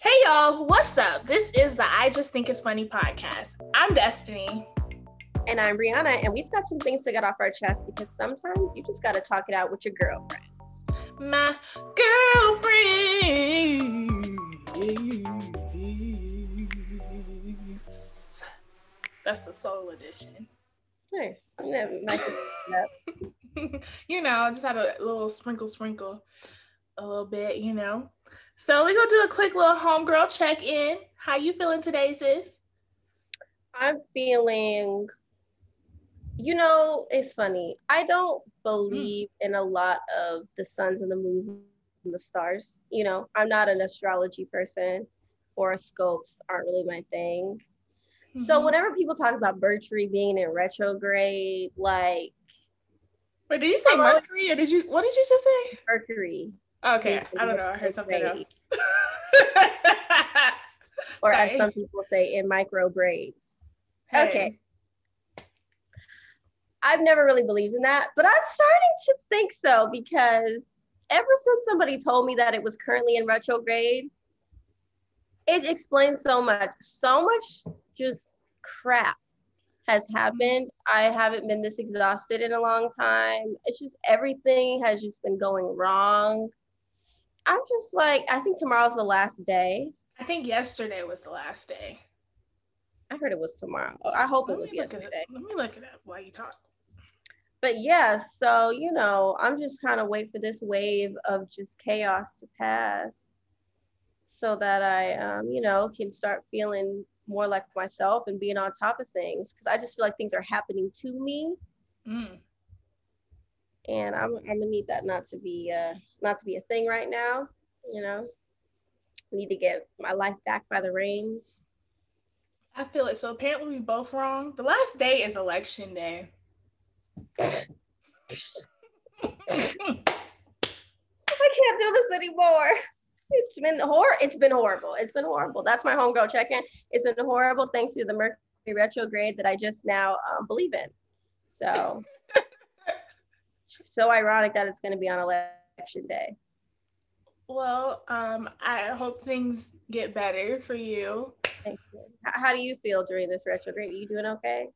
Hey y'all, what's up? This is the I Just Think It's Funny podcast. I'm Destiny. And I'm Brianna, and we've got some things to get off our chest because sometimes you just got to talk it out with your girlfriends. My girlfriends. That's the soul edition. Nice. Yeah, nice to see that. you know, I just had a little sprinkle, sprinkle a little bit, you know. So we're gonna do a quick little homegirl check-in. How you feeling today, sis? I'm feeling, you know, it's funny. I don't believe in a lot of the suns and the moons and the stars. You know, I'm not an astrology person. Horoscopes aren't really my thing. So Mhm. whenever people talk about Mercury being in retrograde, like Wait, did you say Mercury or did you what did you just say? Mercury, Okay, I don't know. I heard something else. retrograde, or as some people say, in micro braids. Hey. Okay. I've never really believed in that, but I'm starting to think so because ever since somebody told me that it was currently in retrograde, it explains so much. So much just crap has happened. I haven't been this exhausted in a long time. It's just everything has just been going wrong. I'm just like, I think tomorrow's the last day. I think yesterday was the last day. I heard it was tomorrow. I hope it was it yesterday. up. Let me look it up while you talk. but yeah, so you know, I'm just kind of wait for this wave of just chaos to pass, so that I, um, you know, can start feeling more like myself and being on top of things. Because I just feel like things are happening to me, Mm. And I'm, I'm gonna need that not to be, uh, not to be a thing right now. You know, I need to get my life back by the reins. I feel it. So apparently we both wrong. The last day is election day. I can't do this anymore. It's been hor- It's been horrible. It's been horrible. That's my homegirl check-in. It's been horrible thanks to the Mercury retrograde that I just now um, believe in. So, so ironic that it's going to be on election day. well, um, I hope things get better for you. Thank you. How do you feel during this retrograde? Are you doing okay?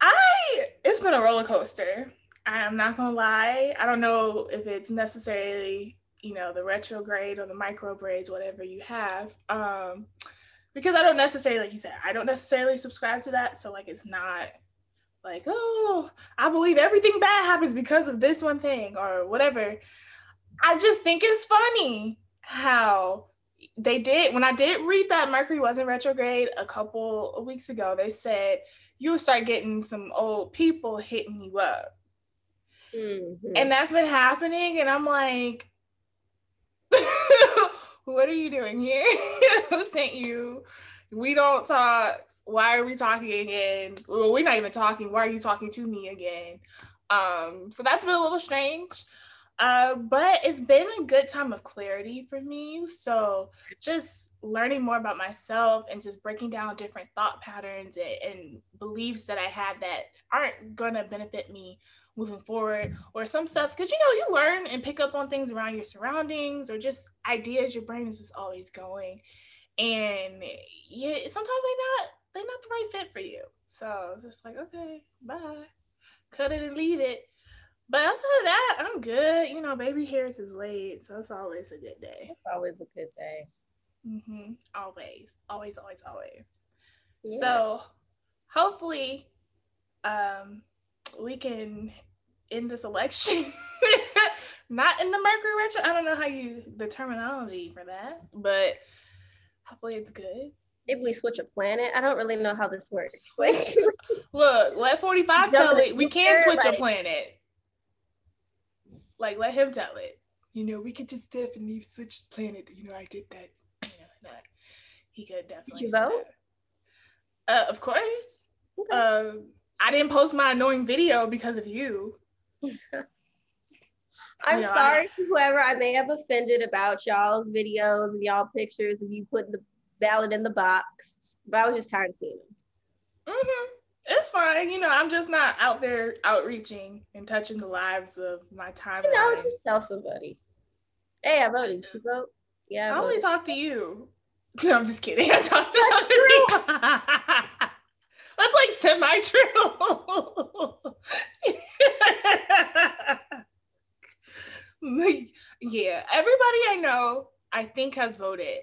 I it's been a roller coaster. I am not gonna lie. I don't know if it's necessarily, you know, the retrograde or the micro braids, whatever you have. Um, because I don't necessarily, like you said, I don't necessarily subscribe to that. So like it's not like, oh, I believe everything bad happens because of this one thing or whatever. I just think it's funny how they did when I did read that Mercury wasn't retrograde a couple of weeks ago, they said you would start getting some old people hitting you up. Mhm. And that's been happening. And I'm like, what are you doing here? Who sent you? We don't talk. Why are we talking again? Well, we're not even talking. Why are you talking to me again? Um, so that's been a little strange. Uh, but it's been a good time of clarity for me. So just learning more about myself and just breaking down different thought patterns and, and beliefs that I have that aren't gonna benefit me moving forward or some stuff because you know you learn and pick up on things around your surroundings or just ideas your brain is just always going and yeah sometimes they not they're not the right fit for you so it's just like okay bye cut it and leave it but outside of that i'm good you know baby hairs is late so it's always a good day It's always a good day. Mm-hmm. always always always always Yeah. so hopefully um we can end this election. Not in the Mercury retro. I don't know how you the terminology for that, but hopefully it's good. If we switch a planet, I don't really know how this works. Like, Look, let 45 tell it. We can switch a planet. Like let him tell it. You know, we could just definitely switch planet. You know, I did that. You know, not, he could definitely. you say vote? Uh, of course. Okay. Um, I didn't post my annoying video because of you. I'm sorry to whoever I may have offended about y'all's videos and y'all pictures and you putting the ballot in the box, but I was just tired of seeing them. hmm It's fine. You know, I'm just not out there outreaching and touching the lives of my timeline. You know, just tell somebody, hey, I voted. Did you vote? Yeah, I I only talk to you. No, I'm just kidding. I talked about That's like semi true. yeah, everybody I know, I think, has voted.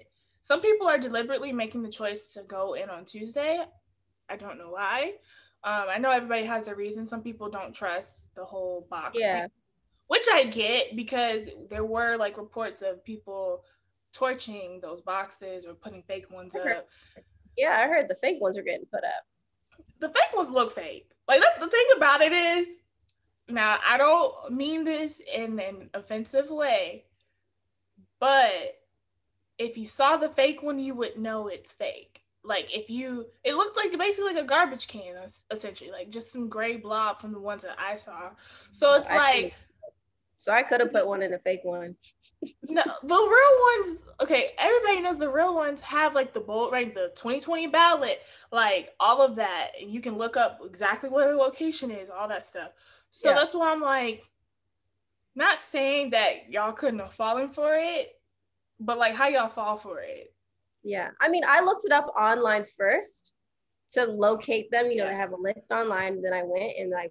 Some people are deliberately making the choice to go in on Tuesday. I don't know why. Um, I know everybody has a reason. Some people don't trust the whole box. Yeah. Thing, which I get because there were like reports of people torching those boxes or putting fake ones up. Yeah, I heard the fake ones are getting put up. The fake ones look fake. Like that, the thing about it is, now I don't mean this in an offensive way, but if you saw the fake one, you would know it's fake. Like if you, it looked like basically like a garbage can, essentially, like just some gray blob from the ones that I saw. So it's I like. So I could have put one in a fake one. no, the real ones. Okay, everybody knows the real ones have like the bold, right? The 2020 ballot, like all of that, and you can look up exactly where the location is, all that stuff. So yeah. that's why I'm like, not saying that y'all couldn't have fallen for it, but like how y'all fall for it. Yeah. I mean, I looked it up online first to locate them, you know, yeah. to have a list online. Then I went and I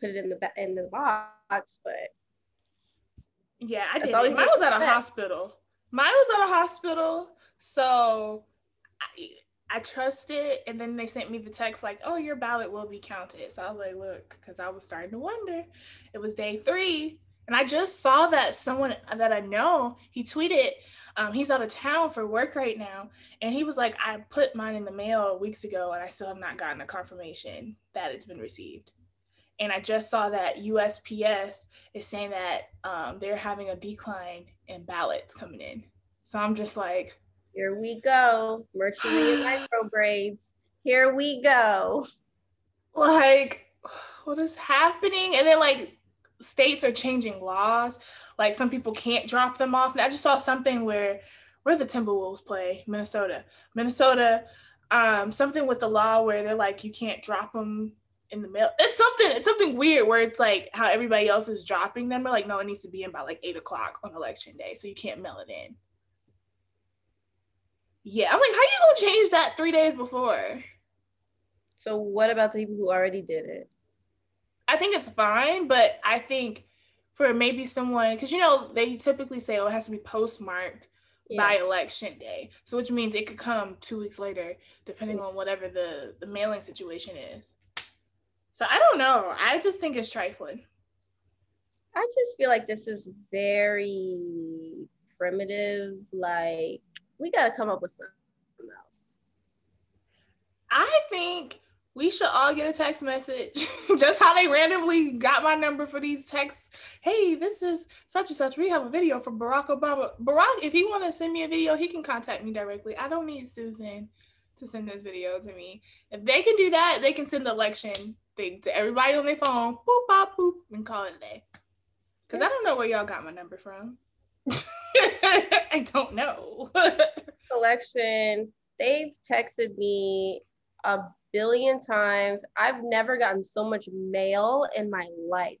put it in the in the box, but yeah, I did. Mine was at a hospital. Mine was at a hospital. So I, I trust it. And then they sent me the text like, oh, your ballot will be counted. So I was like, look, because I was starting to wonder. It was day three. And I just saw that someone that I know, he tweeted, um, he's out of town for work right now. And he was like, I put mine in the mail weeks ago and I still have not gotten a confirmation that it's been received. And I just saw that USPS is saying that um, they're having a decline in ballots coming in. So I'm just like, here we go. Mercury and micro braids. Here we go. Like, what is happening? And then like states are changing laws. Like some people can't drop them off. And I just saw something where where the Timberwolves play, Minnesota. Minnesota, um, something with the law where they're like you can't drop them in the mail. It's something, it's something weird where it's like how everybody else is dropping them. They're like, no, it needs to be in by like eight o'clock on election day. So you can't mail it in. Yeah. I'm like, how you gonna change that three days before? So what about the people who already did it? I think it's fine, but I think for maybe someone, because you know, they typically say, oh, it has to be postmarked yeah. by election day. So which means it could come two weeks later, depending on whatever the, the mailing situation is. So I don't know. I just think it's trifling. I just feel like this is very primitive. Like we got to come up with something else. I think we should all get a text message. Just how they randomly got my number for these texts. Hey, this is such and such. We have a video from Barack Obama. Barack, if he want to send me a video, he can contact me directly. I don't need Susan to send this video to me. If they can do that, they can send the election thing to everybody on their phone. Boop, bop, boop, and call it a day. Because I don't know where y'all got my number from. I don't know. Election. They've texted me a billion times. I've never gotten so much mail in my life.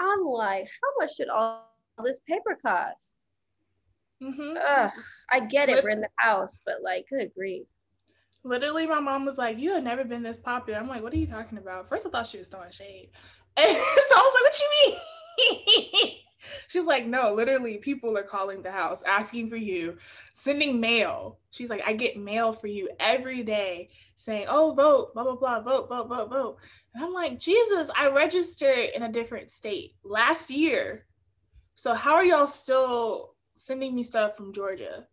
I'm like, how much should all this paper cost? Mm-hmm. Ugh, I get it. We're in the house, but like, good grief. Literally, my mom was like, "You have never been this popular." I'm like, "What are you talking about?" First, I thought she was throwing shade, and so I was like, "What you mean?" She's like, "No, literally, people are calling the house asking for you, sending mail." She's like, "I get mail for you every day, saying, "Oh, vote, blah blah blah, vote, vote, vote, vote." And I'm like, "Jesus, I registered in a different state last year, so how are y'all still sending me stuff from Georgia?"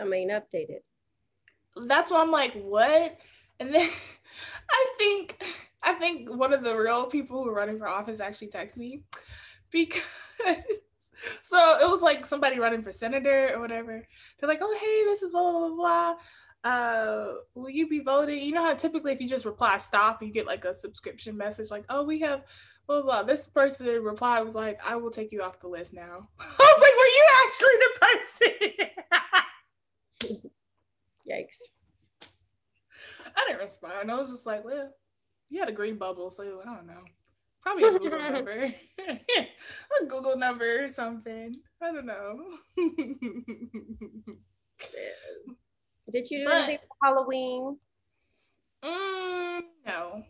I mean, updated that's why I'm like, what? And then I think I think one of the real people who are running for office actually texted me because so it was like somebody running for senator or whatever. They're like, oh hey, this is blah blah blah blah. Uh, will you be voting? You know how typically if you just reply stop, you get like a subscription message like, oh, we have blah blah. This person replied was like, I will take you off the list now. I was like, were you actually the person? Yikes. I didn't respond. I was just like, well, you had a green bubble, so I don't know. Probably a Google number. a Google number or something. I don't know. Did you do But- anything for Halloween? Mm, no.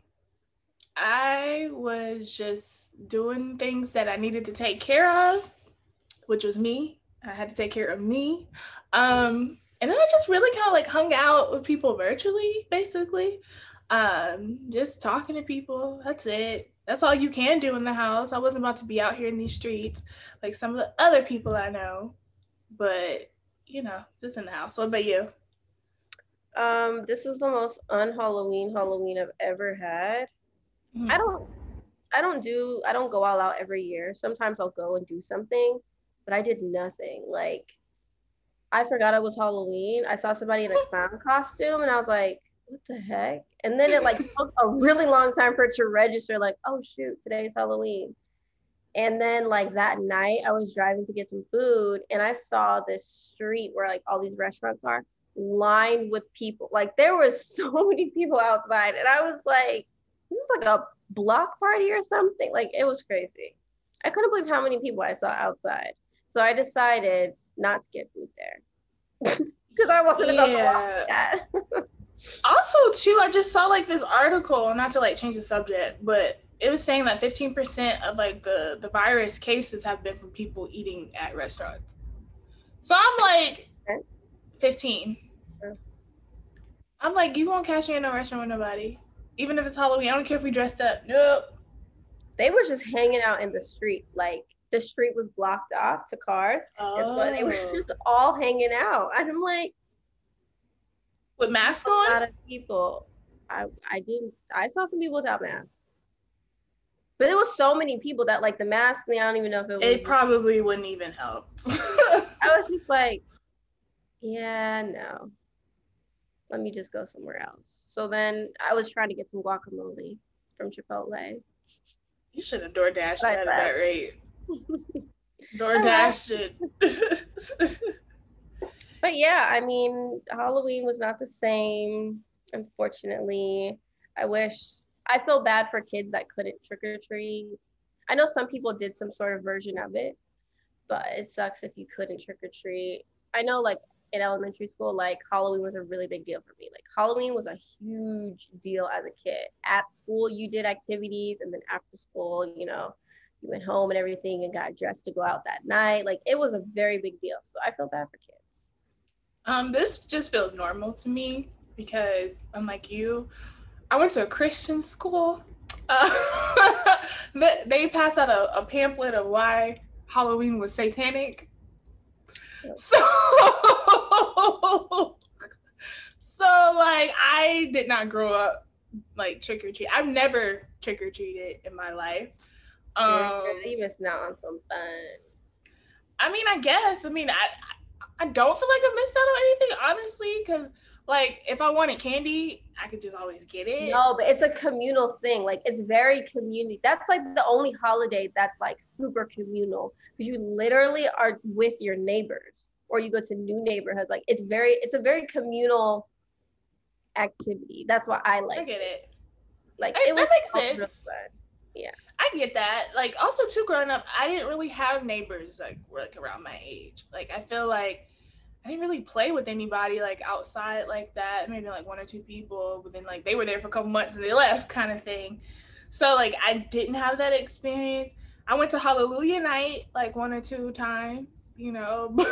I was just doing things that I needed to take care of, which was me. I had to take care of me. Um, and then I just really kind of like hung out with people virtually, basically. Um, just talking to people. That's it. That's all you can do in the house. I wasn't about to be out here in these streets like some of the other people I know, but you know, just in the house. What about you? Um, this was the most un-Halloween Halloween I've ever had. Mm-hmm. I don't I don't do I don't go all out every year. Sometimes I'll go and do something, but I did nothing. Like I forgot it was Halloween. I saw somebody in a clown costume and I was like, what the heck? And then it like took a really long time for it to register, like, oh shoot, today's Halloween. And then like that night I was driving to get some food and I saw this street where like all these restaurants are lined with people. Like there was so many people outside. And I was like, this is like a block party or something. Like it was crazy. I couldn't believe how many people I saw outside. So I decided not to get food there. Because I wasn't about to walk Yeah. that. Also too i just saw like this article not to like change the subject but it was saying that 15% of like the the virus cases have been from people eating at restaurants so i'm like 15 i'm like you won't catch me in a restaurant with nobody even if it's halloween i don't care if we dressed up nope They were just hanging out in the street. Like the street was blocked off to cars. Oh. And so they were Oh. just all hanging out. And I'm like, with masks a lot of people. I I didn't I saw some people without masks. But there was so many people that like the mask I don't even know if it was it probably wouldn't even help I was just like, yeah, no. Let me just go somewhere else. So then I was trying to get some guacamole from Chipotle. you should have door dashed that at that. rate door dash it But yeah, I mean, Halloween was not the same, unfortunately. I wish I feel bad for kids that couldn't trick or treat. I know some people did some sort of version of it, but it sucks if you couldn't trick or treat. I know like in elementary school, like Halloween was a really big deal for me. Like Halloween was a huge deal as a kid. At school, you did activities, and then after school, you know, you went home and everything and got dressed to go out that night. Like it was a very big deal. So I feel bad for kids. Um, this just feels normal to me because unlike you, I went to a Christian school. Uh, they- passed out a, a pamphlet of why Halloween was satanic. So, so like I did not grow up like trick or treat. I've never trick or treated in my life. Um, you missing out on some fun. I mean, I guess. I mean, I I don't feel like I missed out on anything, honestly, because like if I wanted candy, I could just always get it. No, but it's a communal thing. Like it's very community. That's like the only holiday that's like super communal because you literally are with your neighbors or you go to new neighborhoods. Like it's very, it's a very communal activity. That's why I like I get it. Like I- it that makes sense. fun. I get that. Like also too growing up, I didn't really have neighbors like were like around my age. Like I feel like I didn't really play with anybody like outside like that. Maybe like one or two people, but then like they were there for a couple months and they left kind of thing. So like I didn't have that experience. I went to Hallelujah night like one or two times, you know.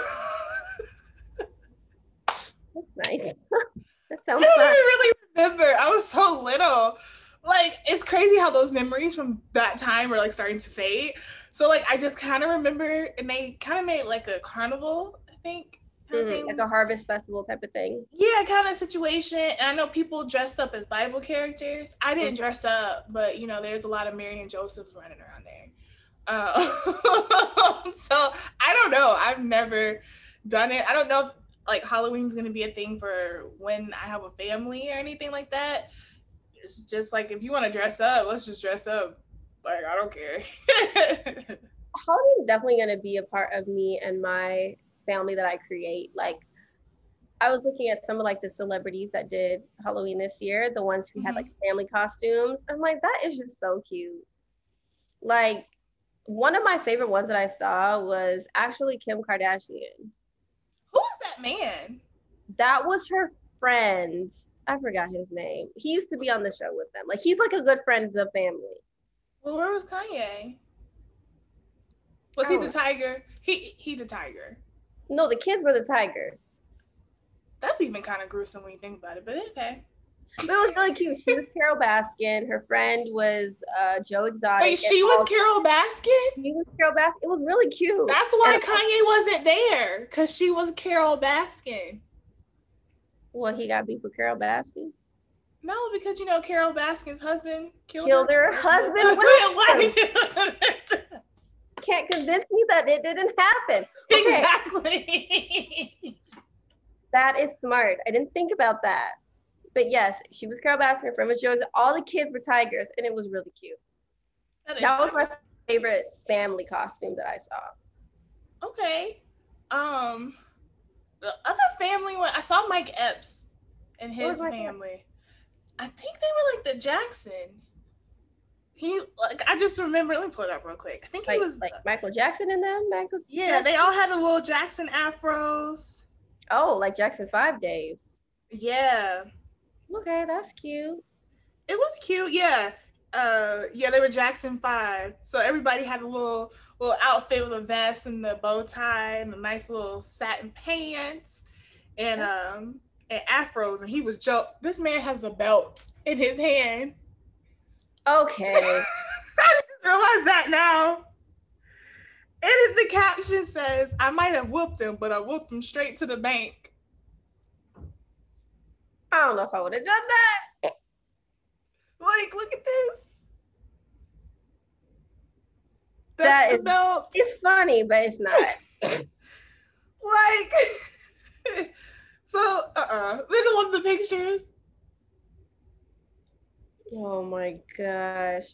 That's nice. that sounds. I don't fun. even really remember. I was so little. Like it's crazy how those memories from that time are like starting to fade. So like I just kind of remember, and they kind of made like a carnival, I think. Thing. Like a harvest festival type of thing. yeah, kind of situation. And I know people dressed up as Bible characters. I didn't Mhm. dress up, but you know, there's a lot of Mary and Josephs running around there. Uh, so I don't know. I've never done it. I don't know if like Halloween's gonna be a thing for when I have a family or anything like that. It's just like if you want to dress up, let's just dress up. Like I don't care. Halloween's definitely going to be a part of me and my family that I create. Like, I was looking at some of like the celebrities that did Halloween this year, the ones who had mm-hmm. like family costumes. I'm like, that is just so cute. Like, one of my favorite ones that I saw was actually Kim Kardashian. Who is that man? That was her friend. I forgot his name. He used to be on the show with them. Like he's like a good friend of the family. Well, where was Kanye? Was he the Oh. tiger? He he the tiger. No, the kids were the tigers. That's even kind of gruesome when you think about it, but okay. But it was really cute. She was Carole Baskin. Her friend was uh, Joe Exotic. Wait, she was Carole Baskin? She was Carole Baskin. It was really cute. That's why And- Kanye wasn't there, because she was Carole Baskin. well, he got beef with Carole Baskin. No, because you know Carole Baskin's husband killed, Killed her husband? Can't convince me that it didn't happen. Okay. Exactly. That is smart. I didn't think about that. But yes, she was Carole Baskin. Her friend was Joe. All the kids were tigers, and it was really cute. That That was my favorite family costume that I saw. Okay. Um, the other family one, I saw Mike Epps and his Epps? family. I think they were like the Jacksons. He like I just remember. Let me pull it up real quick. I think he was like Michael Jackson in them. Michael. yeah. They all had the little Jackson afros. Oh, like Jackson Five Days. Yeah, Okay, that's cute. it was cute. Yeah, uh, yeah. They were Jackson Five, so everybody had a little little outfit with a vest and the bow tie and a nice little satin pants and um and afros. And he was Joe. This man has a belt in his hand. Okay. I just realized that now. And the caption says, I might have whooped him, but I whooped him straight to the bank. I don't know if I would have done that. Like, look at this. That That's the belt. It's funny, but it's not. Like, so, uh-uh. Little one of the pictures. Oh my gosh.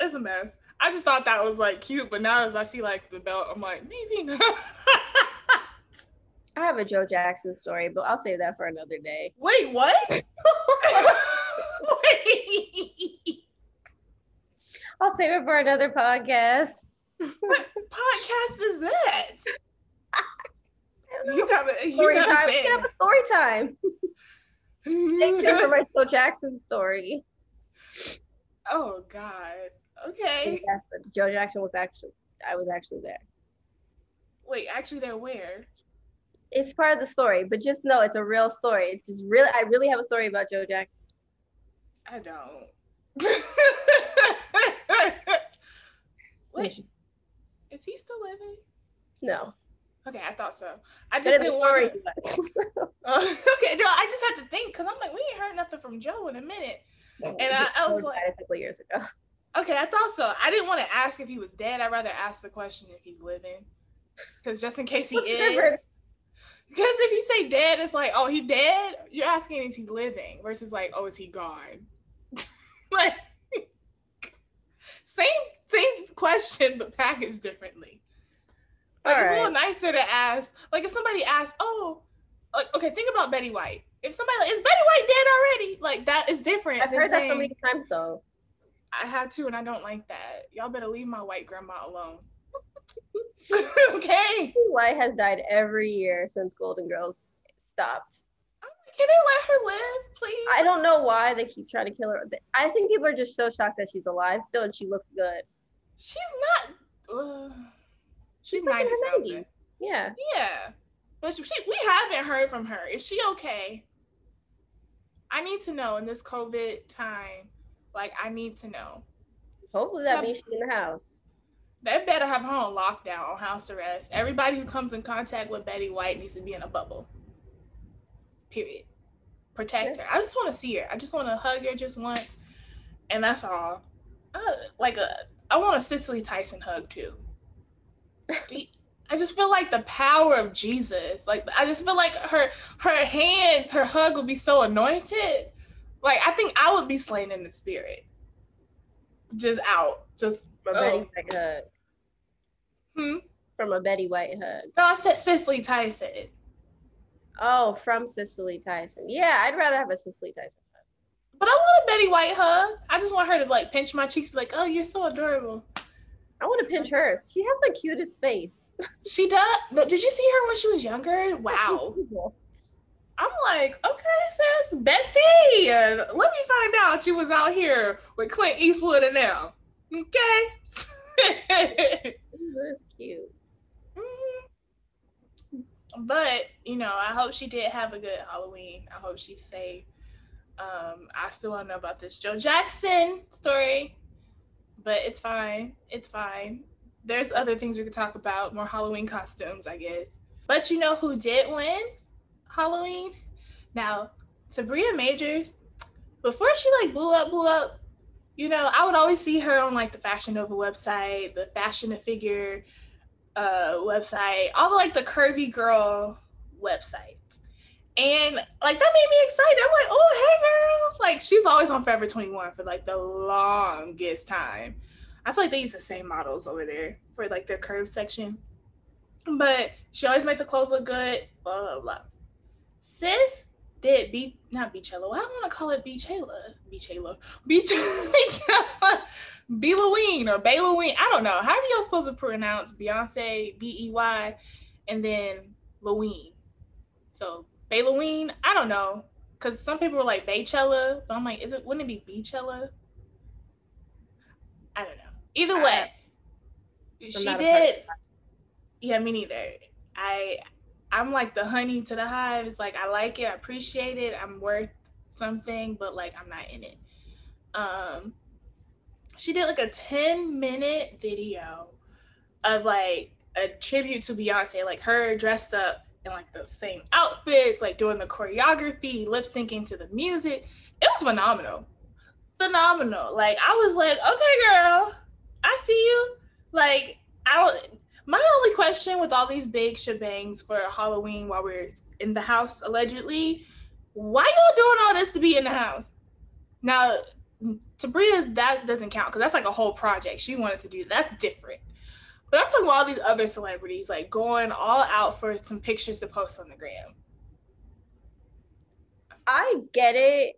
It's a mess. I just thought that was like cute, but now as I see like the belt, I'm like, maybe not. I have a Joe Jackson story, but I'll save that for another day. Wait, what? Wait. I'll save it for another podcast. What podcast is that? You gotta, you Story gotta time. Say can have a story time. Thank you for my Joe Jackson story. oh God. Okay. But Joe Jackson was actually, I was actually there. Wait, actually, they're where? It's part of the story, but just know it's a real story. It's just really, I really have a story about Joe Jackson. I don't. Wait, is he still living? No, Okay, I thought so. I just didn't story, want he to. was. Uh, okay, no, I just had to think because I'm like, we ain't heard nothing from Joe in a minute. And I- I was like- a couple years ago. Okay, I thought so. I didn't want to ask if he was dead. I'd rather ask the question if he's living, because just in case he is. Because if you say dead, it's like, oh, he dead. You're asking is he living versus like, oh, is he gone? like, same same question but packaged differently. Like All it's a little nicer to ask. Like if somebody asks, oh, like okay, think about Betty White. If somebody like, is Betty White dead already? Like that is different. I've heard that so many times though. I have to, and I don't like that. Y'all better leave my white grandma alone. okay. White has died every year since Golden Girls stopped. Can they let her live, please? I don't know why they keep trying to kill her. I think people are just so shocked that she's alive still and she looks good. She's not. Uh, she's She's like in ninety her something. Yeah. Yeah, but she, we haven't heard from her. Is she okay? I need to know in this COVID time. Like, I need to know. Hopefully that means she's in the house. They better have her on lockdown, on house arrest. Everybody who comes in contact with Betty White needs to be in a bubble. Period. Protect her. I just want to see her. I just want to hug her just once, and that's all. Uh, like a, I want a Cicely Tyson hug too. The- I just feel like the power of Jesus. Like I just feel like her her hands, her hug would be so anointed. Like I think I would be slain in the spirit. Just out. Just From a Oh. Betty White hug. hmm. From a Betty White hug. No, I said Cicely Tyson. Oh, from Cicely Tyson. Yeah, I'd rather have a Cicely Tyson. hug. But I want a Betty White hug. I just want her to like pinch my cheeks, be like, "Oh, you're so adorable." I want to pinch her. She has the cutest face. She does. No, did you see her when she was younger? Wow. I'm like, okay, sis, Betsy, uh, let me find out she was out here with Clint Eastwood and them. Okay. he was cute. Mm-hmm. But you know, I hope she did have a good Halloween. I hope she's safe. Um, I still don't know about this Joe Jackson story, but it's fine. It's fine. There's other things we could talk about, more Halloween costumes, I guess. But you know who did win Halloween? Now, Tabria Majors, before she like blew up, blew up, you know, I would always see her on like the Fashion Nova website, the Fashion to Figure uh, website, all the like the curvy girl websites. And like that made me excited. I'm like, oh hey girl. Like she's always on Forever 21 for like the longest time. I feel like they use the same models over there for like their curve section. But she always make the clothes look good, blah blah blah. Sis did be not Beachella. I want to call it Beachella. Beachella. Beach Beachella. Beeloween or Bayloween. I don't know. How are y'all supposed to pronounce Beyonce B E Y and then Loween? So Bayloween. I don't know. Cause some people were like Baychella, but I'm like, is it wouldn't it be Beachella? I don't know. Either way, she did. Yeah, me neither. I I'm like the honey to the hive. It's like I like it, I appreciate it, I'm worth something, but like I'm not in it. Um she did like a 10 minute video of like a tribute to Beyonce, like her dressed up in like the same outfits, like doing the choreography, lip syncing to the music. It was phenomenal. Phenomenal. Like I was like, okay, girl, I see you. Like I don't my only question with all these big shebangs for Halloween while we're in the house allegedly, why y'all doing all this to be in the house? Now, Tabria, that doesn't count because that's like a whole project. She wanted to do that's different. But I'm talking about all these other celebrities like going all out for some pictures to post on the gram. I get it.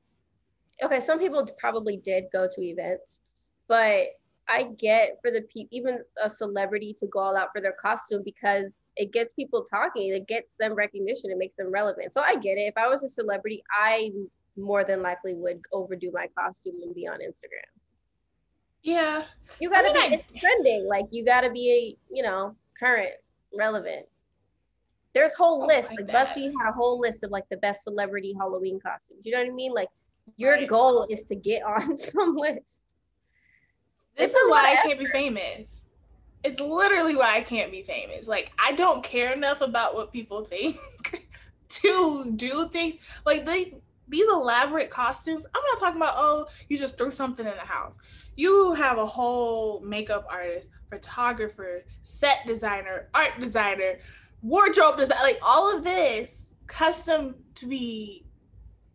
Okay, some people probably did go to events, but I get for the people, even a celebrity to go all out for their costume because it gets people talking, it gets them recognition, it makes them relevant. So I get it. If I was a celebrity, I more than likely would overdo my costume and be on Instagram. Yeah. You gotta I mean, be I... it's trending. Like you gotta be, you know, current, relevant. There's whole oh, list. Like, like BuzzFeed had a whole list of like the best celebrity Halloween costumes. You know what I mean? Like your right. goal is to get on some list. This is why I can't be famous. It's literally why I can't be famous. Like I don't care enough about what people think to do things like they these elaborate costumes. I'm not talking about oh you just threw something in the house. You have a whole makeup artist, photographer, set designer, art designer, wardrobe design, like all of this custom to be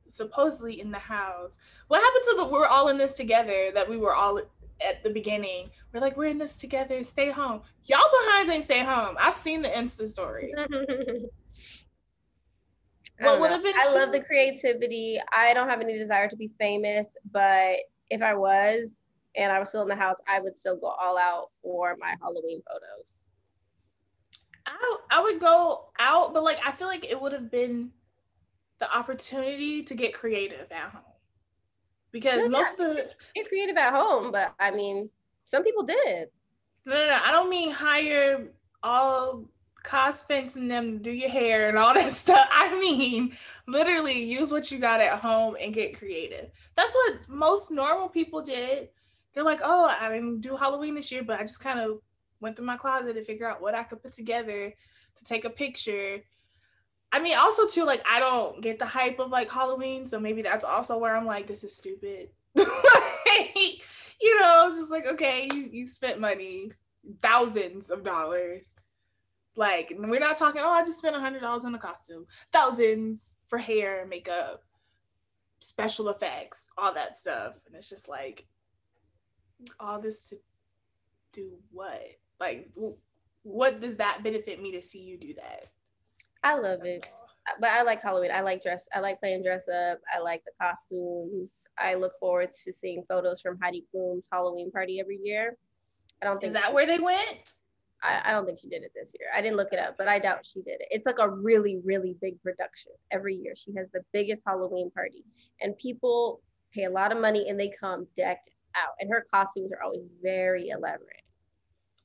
supposedly in the house. What happened to the we're all in this together that we were all at the beginning. We're like, we're in this together. Stay home. Y'all behind ain't stay home. I've seen the Insta stories. what would have been? I love the creativity. I don't have any desire to be famous, but if I was and I was still in the house, I would still go all out for my Halloween photos. I I would go out, but like I feel like it would have been the opportunity to get creative at home because most of the get creative at home, but I mean, some people did. No, no, no. I don't mean hire all cospens and them do your hair and all that stuff. I mean, literally use what you got at home and get creative. That's what most normal people did. They're like, oh, I didn't do Halloween this year, but I just kind of went through my closet to figure out what I could put together to take a picture I mean, also too, like I don't get the hype of like Halloween, so maybe that's also where I'm like, this is stupid. like, you know, just like okay, you you spent money, thousands of dollars. Like we're not talking, oh, I just spent a hundred dollars on a costume, thousands for hair, makeup, special effects, all that stuff, and it's just like all this to do what? Like, what does that benefit me to see you do that? I love That's it. All. But I like Halloween. I like dress. I like playing dress up. I like the costumes. I look forward to seeing photos from Heidi Klum's Halloween party every year. I don't think is that where they went. I, I don't think she did it this year. I didn't look it up, but I doubt she did it. It's like a really, really big production every year. She has the biggest Halloween party, and people pay a lot of money and they come decked out. And her costumes are always very elaborate.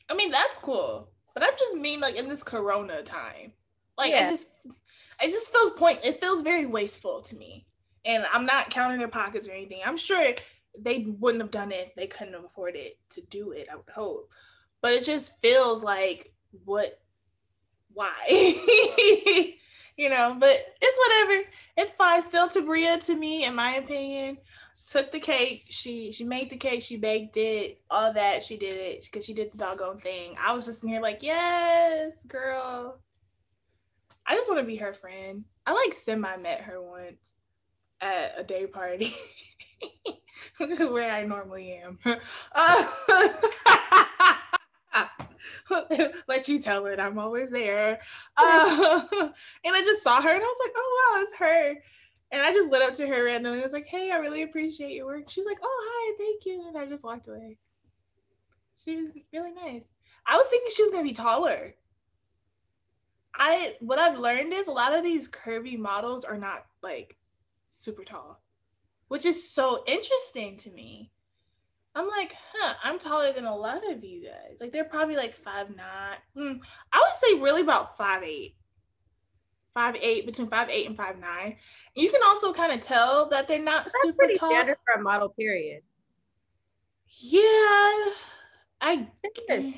I mean, that's cool, but I just mean like in this Corona time, like yeah. I just, it just feels point. It feels very wasteful to me, and I'm not counting their pockets or anything. I'm sure they wouldn't have done it if they couldn't afford it to do it. I would hope, but it just feels like what, why, you know. But it's whatever. It's fine. Still Tabria to me, in my opinion took the cake. She she made the cake. She baked it. All that she did it because she did the doggone thing. I was just in here like, yes, girl. I just want to be her friend. I like semi met her once at a day party where I normally am. Uh, let you tell it. I'm always there. Uh, and I just saw her and I was like, oh wow, it's her. And I just went up to her randomly. I was like, hey, I really appreciate your work. She's like, oh, hi, thank you. And I just walked away. She was really nice. I was thinking she was going to be taller. I what I've learned is a lot of these curvy models are not like super tall, which is so interesting to me. I'm like, huh, I'm taller than a lot of you guys. Like they're probably like five nine. Hmm, I would say really about five eight five eight, between five eight and five nine. You can also kind of tell that they're not That's super pretty tall. standard for a model, period. Yeah, I guess.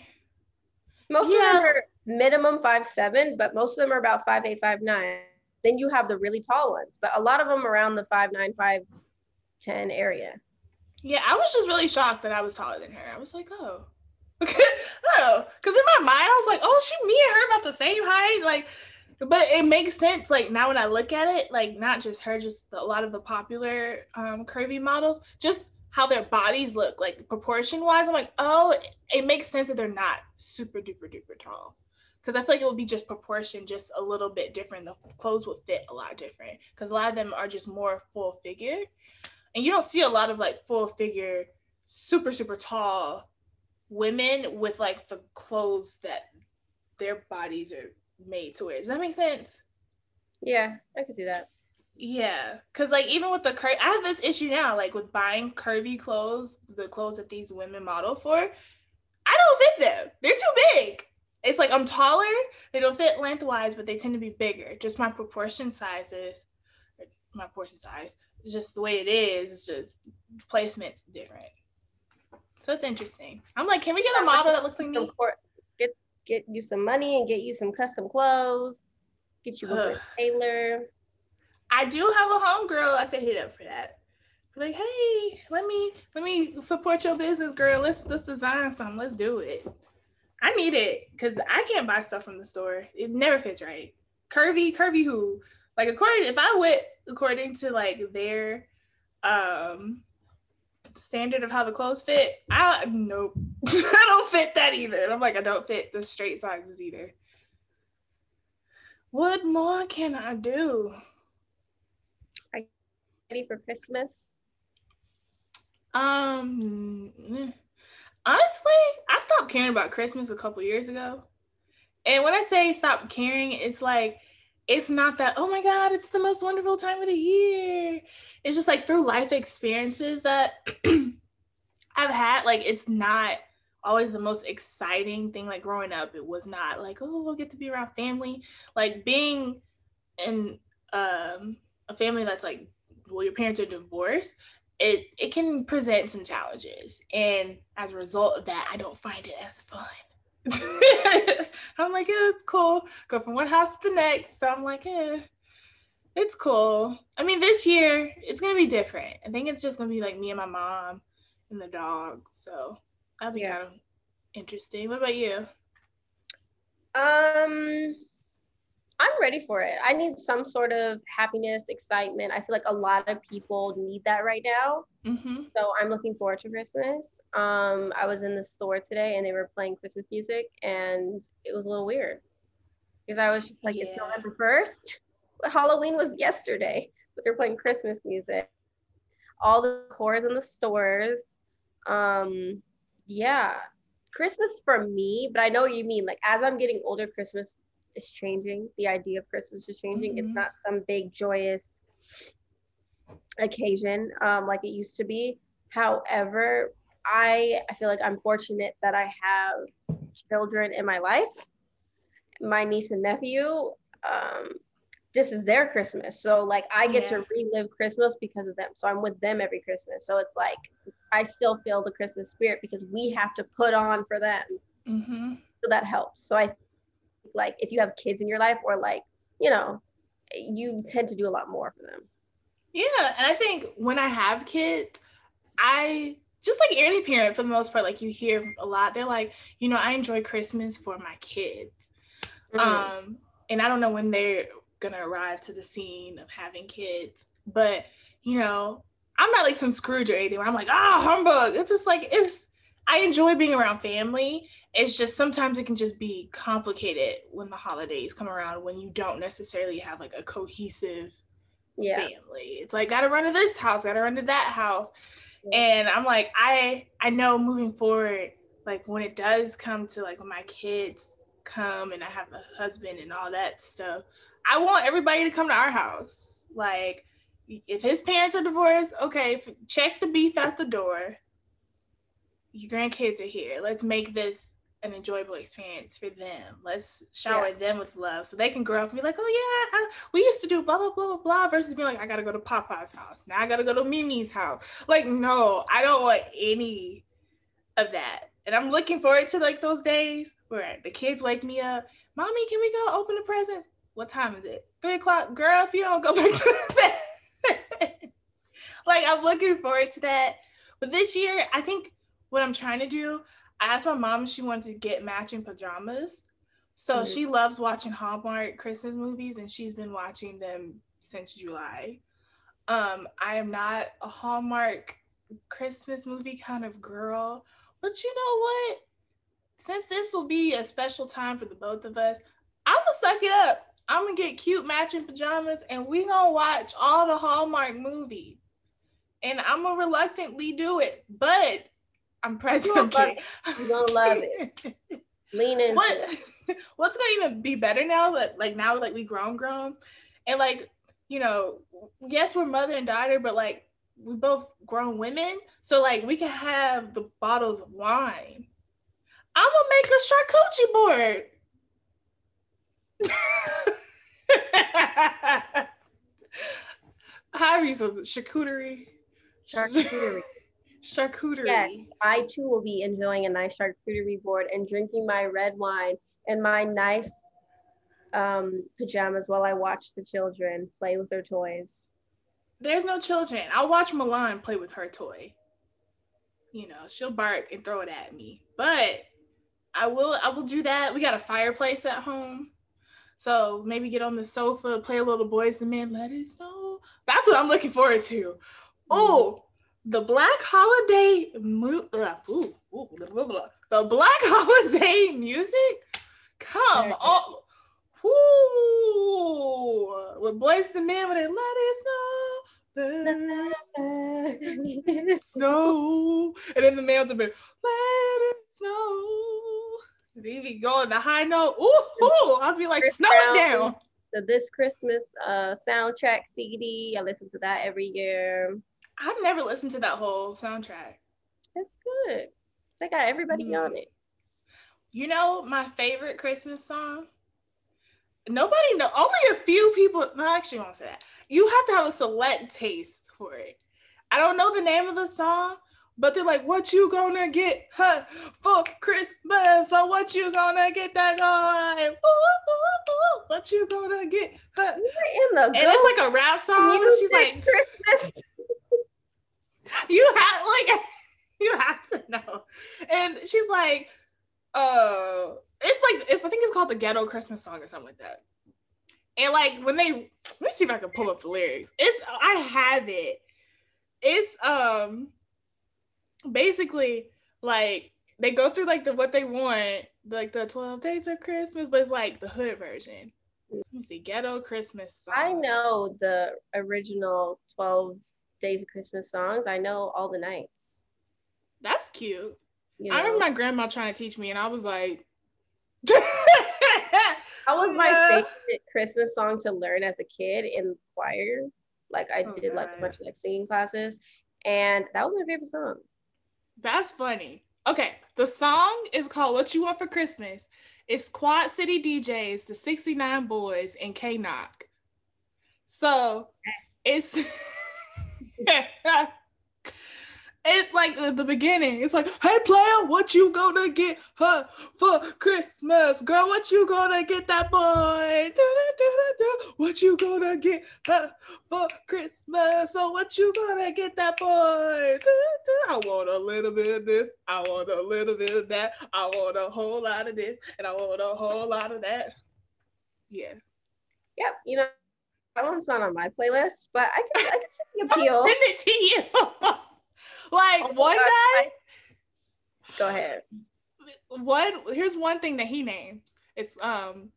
Most yeah. of them are minimum five seven, but most of them are about five eight, five nine. Then you have the really tall ones, but a lot of them around the five nine, five ten area. Yeah, I was just really shocked that I was taller than her. I was like, oh. Okay, oh, because in my mind, I was like, oh, she, me and her about the same height. Like, but it makes sense like now when i look at it like not just her just a lot of the popular um curvy models just how their bodies look like proportion wise i'm like oh it makes sense that they're not super duper duper tall. Because i feel like it would be just proportion just a little bit different. The clothes would fit a lot different because a lot of them are just more full figure. And you don't see a lot of like full figure super super tall women with like the clothes that their bodies are made to wear. Does that make sense? Yeah, I can see that. Yeah, because like even with the cur- I have this issue now, like with buying curvy clothes, the clothes that these women model for, I don't fit them. They're too big. It's like I'm taller. They don't fit lengthwise, but they tend to be bigger. Just my proportion sizes, my portion size. It's just the way it is. It's just placement's different. So it's interesting. I'm like, can we get a model that looks like me? Get you some money and get you some custom clothes, get you a tailor. I do have a homegirl I could hit up for that. Like, hey, let me let me support your business, girl. Let's let's design something. Let's do it. I need it because I can't buy stuff from the store. It never fits right. Curvy, curvy who? Like according if I went according to like their um standard of how the clothes fit, I nope. I don't fit that either. And I'm like, I don't fit the straight sizes either. What more can I do? Are you ready for Christmas? Um honestly, I stopped caring about Christmas a couple years ago. And when I say stop caring, it's like it's not that, oh my God, it's the most wonderful time of the year. It's just like through life experiences that I've had, like it's not always the most exciting thing. Like growing up, it was not like, oh, we'll get to be around family. Like being in um, a family that's like, well, your parents are divorced, it it can present some challenges. And as a result of that, I don't find it as fun. I'm like, yeah, it's cool. Go from one house to the next. So I'm like, yeah, it's cool. I mean, this year it's gonna be different. I think it's just gonna be like me and my mom and the dog. So that'll be yeah. kind of interesting. What about you? Um, I'm ready for it. I need some sort of happiness, excitement. I feel like a lot of people need that right now. Mm-hmm. So I'm looking forward to Christmas. Um, I was in the store today and they were playing Christmas music, and it was a little weird because I was just like, yeah. it's November first. But Halloween was yesterday, but they're playing Christmas music. All the cores in the stores. Um, yeah, Christmas for me, but I know what you mean. Like as I'm getting older, Christmas is changing. The idea of Christmas is changing. Mm-hmm. It's not some big joyous occasion um, like it used to be. However, I I feel like I'm fortunate that I have children in my life. My niece and nephew. Um, this is their Christmas. So like I get yeah. to relive Christmas because of them. So I'm with them every Christmas. So it's like I still feel the Christmas spirit because we have to put on for them. Mm-hmm. So that helps. So I like if you have kids in your life or like, you know, you tend to do a lot more for them. Yeah. And I think when I have kids, I just like any parent for the most part, like you hear a lot, they're like, you know, I enjoy Christmas for my kids. Mm-hmm. Um, and I don't know when they're gonna arrive to the scene of having kids, but you know, I'm not like some Scrooge or anything where I'm like, ah, oh, humbug. It's just like it's I enjoy being around family. It's just sometimes it can just be complicated when the holidays come around when you don't necessarily have like a cohesive yeah. family. It's like gotta run to this house, gotta run to that house. Yeah. And I'm like, I I know moving forward, like when it does come to like when my kids come and I have a husband and all that stuff, I want everybody to come to our house. Like if his parents are divorced, okay, check the beef out the door. Your grandkids are here. Let's make this an enjoyable experience for them. Let's shower yeah. them with love so they can grow up and be like, oh yeah, I, we used to do blah blah blah blah blah versus being like, I gotta go to Papa's house. Now I gotta go to Mimi's house. Like, no, I don't want any of that. And I'm looking forward to like those days where the kids wake me up, mommy, can we go open the presents? What time is it? Three o'clock, girl. If you don't go back to bed, like I'm looking forward to that. But this year, I think what I'm trying to do, I asked my mom if she wanted to get matching pajamas. So mm-hmm. she loves watching Hallmark Christmas movies and she's been watching them since July. Um, I am not a Hallmark Christmas movie kind of girl, but you know what? Since this will be a special time for the both of us, I'm gonna suck it up. I'm gonna get cute matching pajamas and we gonna watch all the Hallmark movies. And I'm gonna reluctantly do it, but I'm presently. You're gonna love it. Lean in. What, what's gonna even be better now that like now like we grown grown and like you know yes we're mother and daughter but like we both grown women so like we can have the bottles of wine i'm gonna make a charcuterie board How you it? Charcuterie. Charcuterie. Charcuterie. Yes, I too will be enjoying a nice charcuterie board and drinking my red wine and my nice um, pajamas while I watch the children play with their toys. There's no children. I'll watch Milan play with her toy. You know, she'll bark and throw it at me. But I will I will do that. We got a fireplace at home. So maybe get on the sofa, play a little boys and Men, let it snow. That's what I'm looking forward to. Oh, the Black Holiday mo- uh, ooh, ooh, blah, blah, blah. the Black Holiday music. Come on. Ooh, with Boyz II Men when they let it snow. Let it snow. And then the man with the bed, let it snow. They be going the high note. Ooh, ooh I'll be like, snow it down. The This Christmas uh, soundtrack CD. I listen to that every year. I've never listened to that whole soundtrack. It's good. They got everybody mm. on it. You know my favorite Christmas song? Nobody know. Only a few people. No, actually, I won't say that. You have to have a select taste for it. I don't know the name of the song, but they're like, what you gonna get huh, for Christmas? So what you gonna get that guy? Ooh, ooh, ooh, what you gonna get? Huh? You're In the and it's like a rap song. She's like, Christmas. You have like, you have to know. And she's like, uh, it's like it's I think it's called the Ghetto Christmas song or something like that. And like when they let me see if I can pull up the lyrics. It's I have it. It's um basically like they go through like the what they want, like the 12 days of Christmas, but it's like the hood version. Let me see, ghetto Christmas song. I know the original 12 days of Christmas songs. I know all the nights. That's cute. You I remember my grandma trying to teach me, and I was like, that was my Yeah. favorite Christmas song to learn as a kid in choir. Like I Oh, did like a bunch of like singing classes, and that was my favorite song. That's funny. Okay, the song is called "What You Want for Christmas." It's Quad City DJs, the 69 Boyz, and K-Nock. So it's it's like the, beginning. It's like, hey player, what you gonna get her for Christmas? Girl, what you gonna get that boy? Da-da-da-da-da. What you gonna get her for Christmas? So what you gonna get that boy? Da-da-da. I want a little bit of this. I want a little bit of that. I want a whole lot of this, and I want a whole lot of that. Yeah. Yep, you know that one's not on my playlist, but I can I can see the appeal. I'll send it to you. like Oh one God, guy, Go ahead. one here's one thing that he names. It's um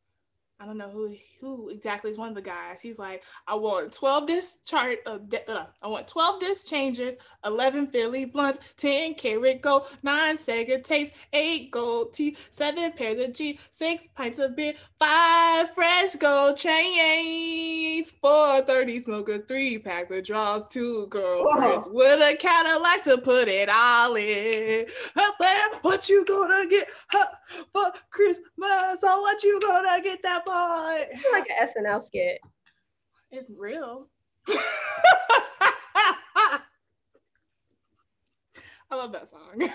I don't know who who exactly is one of the guys. He's like, I want 12 disc chart of di- uh, I want 12 disc changers, 11 Philly blunts, 10 karat gold, 9 Sega tapes, 8 gold teeth, 7 pairs of G, 6 pints of beer, 5 fresh gold chains, 4 30 smokers, 3 packs of draws, 2 girlfriends with a Cadillac to put it all in. What you gonna get for Christmas? Oh, what you gonna get that boy? It's like an SNL skit. It's real. I love that song.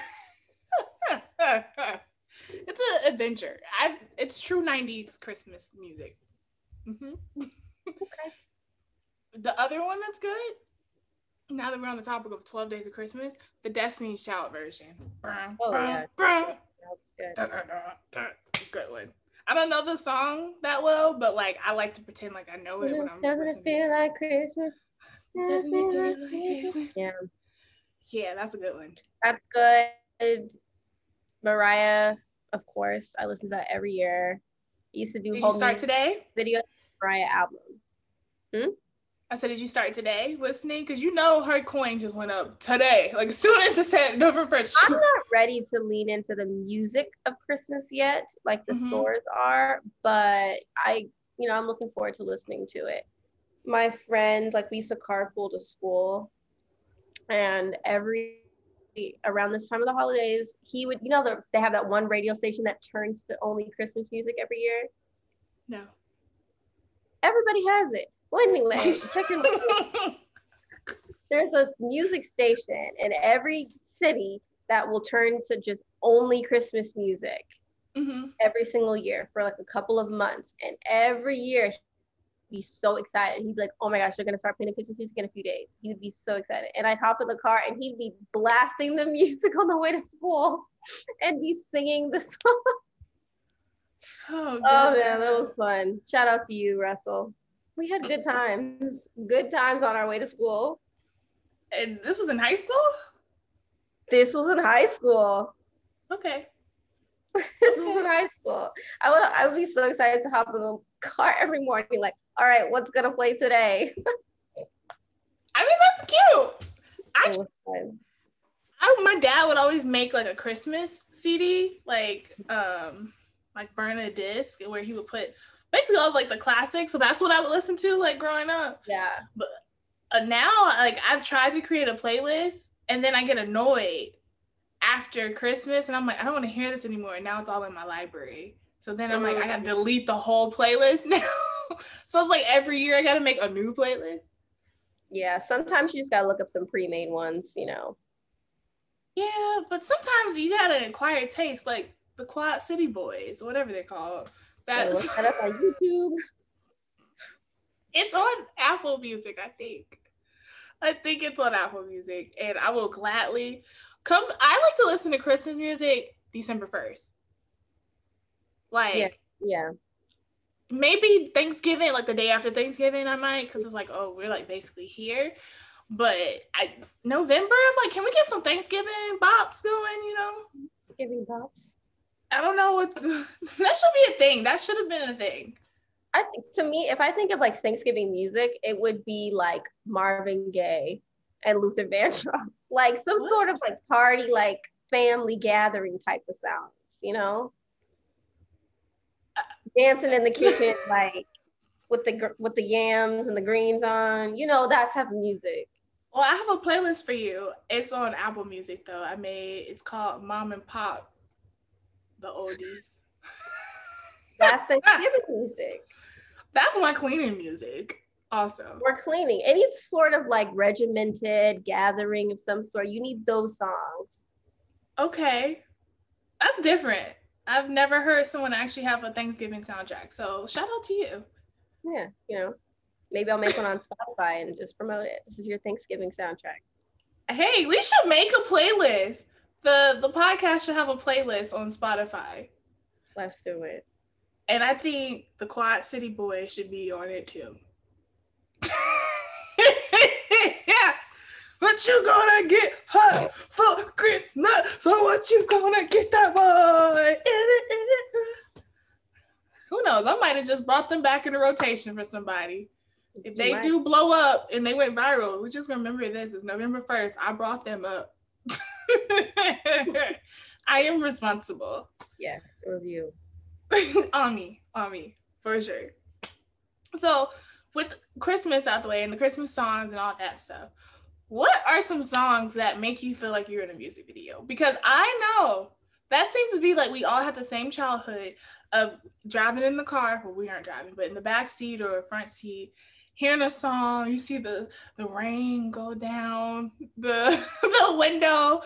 it's an adventure. I it's true 90s Christmas music. Mhm. Okay. The other one that's good, now that we're on the topic of 12 Days of Christmas, the Destiny's Child version. Oh, yeah. That's good. Good one. I don't know the song that well, but like I like to pretend like I know it when I'm Doesn't it listening. feel like Christmas? Doesn't it feel like Christmas? Yeah, Yeah, that's a good one. that's good. Mariah, of course, I listen to that every year. I used to do Did whole you start today? video Mariah album. Hmm? I said, did you start today listening? Because you know her coin just went up today. Like as soon as it said November first. I'm not ready to lean into the music of Christmas yet, like the Mhm. stores are, but I, you know, I'm looking forward to listening to it. My friend, like we used to carpool to school, and every around this time of the holidays, he would, you know, the, they have that one radio station that turns to only Christmas music every year. No. Everybody has it. Well, anyway, check your there's a music station in every city that will turn to just only Christmas music hmm every single year for like a couple of months. And every year he'd be so excited. He'd be like, oh my gosh, they're gonna start playing the Christmas music in a few days. He would be so excited. And I'd hop in the car and he'd be blasting the music on the way to school and be singing the song. Oh, Oh man, that was fun. Shout out to you, Russell. We had good times. Good times on our way to school. And this was in high school? This was in high school. Okay. this was in high school. I would I would be so excited to hop in the car every morning, like, all right, what's gonna play today? I mean, that's cute. I. I my dad would always make like a Christmas CD, like um, like burn a disc, where he would put basically all of, like the classics. So that's what I would listen to like growing up. Yeah. uh, now like I've tried to create a playlist and then I get annoyed after Christmas and I'm like I don't want to hear this anymore and now it's all in my library. So then I'm like I got to delete the whole playlist now. so it's like every year I got to make a new playlist. Yeah. Sometimes you just gotta look up some pre-made ones, you know. Yeah, but sometimes you got to acquire taste like the Quad City Boys, whatever they're called. That's look up on YouTube. it's on Apple Music, I think. I think it's on Apple Music, and I will gladly come. I like to listen to Christmas music December first. Like Yeah. Yeah. maybe Thanksgiving, like the day after Thanksgiving, I might, because it's like, oh, we're like basically here. But I November, I'm like, can we get some Thanksgiving bops going? You know, Giving pops. I don't know what that should be a thing. That should have been a thing. I think to me, if I think of like Thanksgiving music, it would be like Marvin Gaye and Luther Vandross, like some What? sort of like party, like family gathering type of sounds, you know? Uh, Dancing in the kitchen, like with the with the yams and the greens on, you know, that type of music. Well, I have a playlist for you. It's on Apple Music though. I made it's called Mom and Pop, the oldies. That's Thanksgiving music. That's my cleaning music. Also, or cleaning any sort of like regimented gathering of some sort. You need those songs. Okay, that's different. I've never heard someone actually have a Thanksgiving soundtrack. So shout out to you. Yeah, you know, maybe I'll make one on Spotify and just promote it. This is your Thanksgiving soundtrack. Hey, we should make a playlist. The the podcast should have a playlist on Spotify. Let's do it. And I think the Quad City Boys should be on it too. yeah. What you gonna get hot for Christmas? So what you gonna get that boy? Who knows? I might have just brought them back into rotation for somebody. If they do blow up and they went viral, we're just going to remember this is November 1st. I brought them up. I am responsible. Yeah, it was you. on me, on me, for sure. So, with Christmas out the way and the Christmas songs and all that stuff, what are some songs that make you feel like you're in a music video? Because I know that seems to be like we all had the same childhood of driving in the car. Well, we aren't driving, but in the back seat or front seat, hearing a song. You see the the rain go down the the window,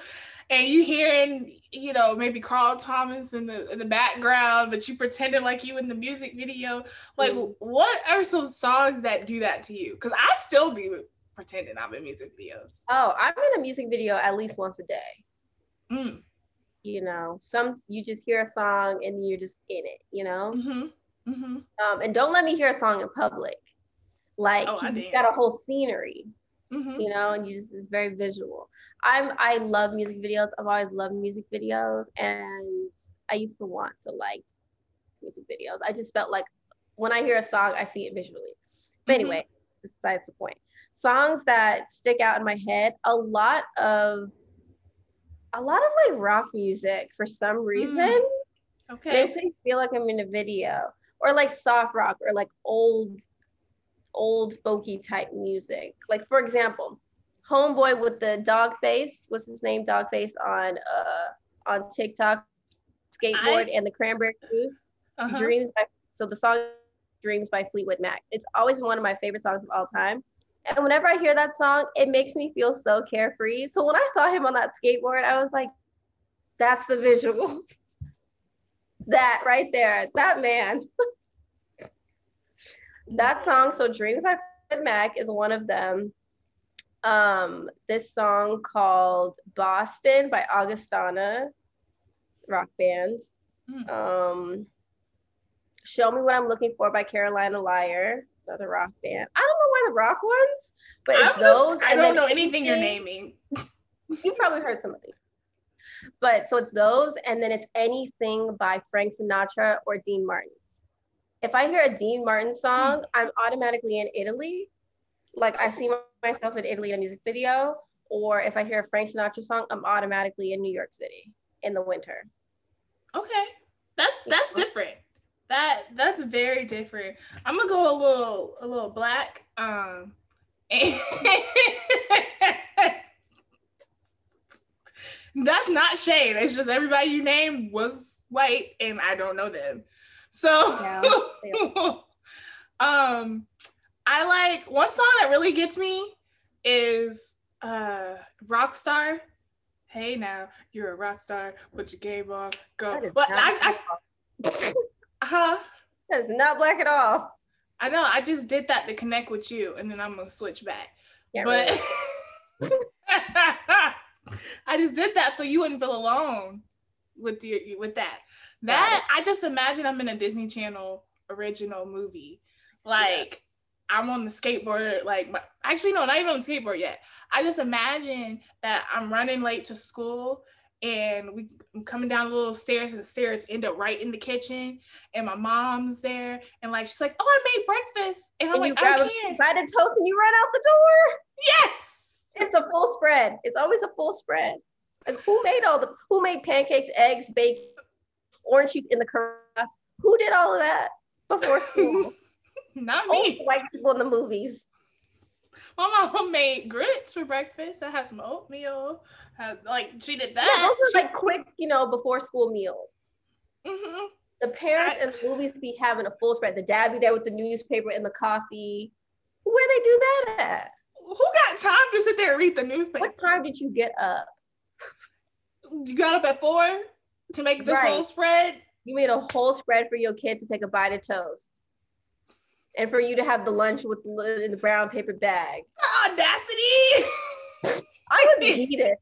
and you hearing you know maybe Carl Thomas in the in the background, but you pretending like you in the music video. Like, mm. what are some songs that do that to you? Because I still be pretending I'm in music videos. Oh, I'm in a music video at least once a day. Mm. You know, some you just hear a song and you're just in it. You know. Mm-hmm. Mm-hmm. Um, and don't let me hear a song in public. Like oh, you got a whole scenery. Mm-hmm. You know, and you just it's very visual. I'm I love music videos. I've always loved music videos, and I used to want to like music videos. I just felt like when I hear a song, I see it visually. But mm-hmm. anyway, besides the point. Songs that stick out in my head, a lot of a lot of like rock music for some mm. reason. Mm. Okay. Makes me feel like I'm in a video. Or like soft rock or like old old folky type music. Like for example, Homeboy with the dog face, what's his name? Dog face on uh on TikTok, skateboard I... and the cranberry juice. Uh-huh. Dreams by so the song Dreams by Fleetwood Mac. It's always been one of my favorite songs of all time. And whenever I hear that song, it makes me feel so carefree. So when I saw him on that skateboard, I was like, that's the visual. that right there, that man. that song, so Dreams by Fleetwood Mac is one of them. Um, this song called Boston by Augustana, rock band. Mm. Um, Show Me What I'm Looking For by Carolina Liar, another rock band. I don't know why the rock ones, but it's those. I don't know anything you're naming. you probably heard some of these. But so it's those, and then it's anything by Frank Sinatra or Dean Martin. If I hear a Dean Martin song, mm. I'm automatically in Italy. Like I see myself in Italy in a music video, or if I hear a Frank Sinatra song, I'm automatically in New York City in the winter. Okay, that's that's yeah. different that that's very different. I'm gonna go a little a little black. Um, that's not shade. It's just everybody you named was white, and I don't know them. So, yeah, um, I like one song that really gets me is uh Rockstar. Hey now, you're a rock star. Put your game on, go. But I, I Huh? That's not black at all. I know. I just did that to connect with you, and then I'm gonna switch back. Yeah, but right. I just did that so you wouldn't feel alone with the with that. That I just imagine I'm in a Disney Channel original movie. Like yeah. I'm on the skateboard, like my, actually no, not even on the skateboard yet. I just imagine that I'm running late to school and we I'm coming down the little stairs and the stairs end up right in the kitchen and my mom's there and like she's like oh I made breakfast. And, and I'm like I can't. bite of toast and you run out the door? Yes! It's a full spread. It's always a full spread. Like who made all the who made pancakes, eggs, bacon, orange juice in the carafe? Who did all of that before school? Not me. white people in the movies. My mom made grits for breakfast. I had some oatmeal. Had, like she did Yeah, that. those are like quick, you know, before school meals. Mhm. The parents I- in the movies be having a full spread. The dad be there with the newspaper and the coffee. Where they do that at? Who got time to sit there and read the newspaper? What time did you get up? You got up at four to make this Right. whole spread. You made a whole spread for your kid to take a bite of toast. And for you to have the lunch with the, in the brown paper bag. Audacity. I would eat it.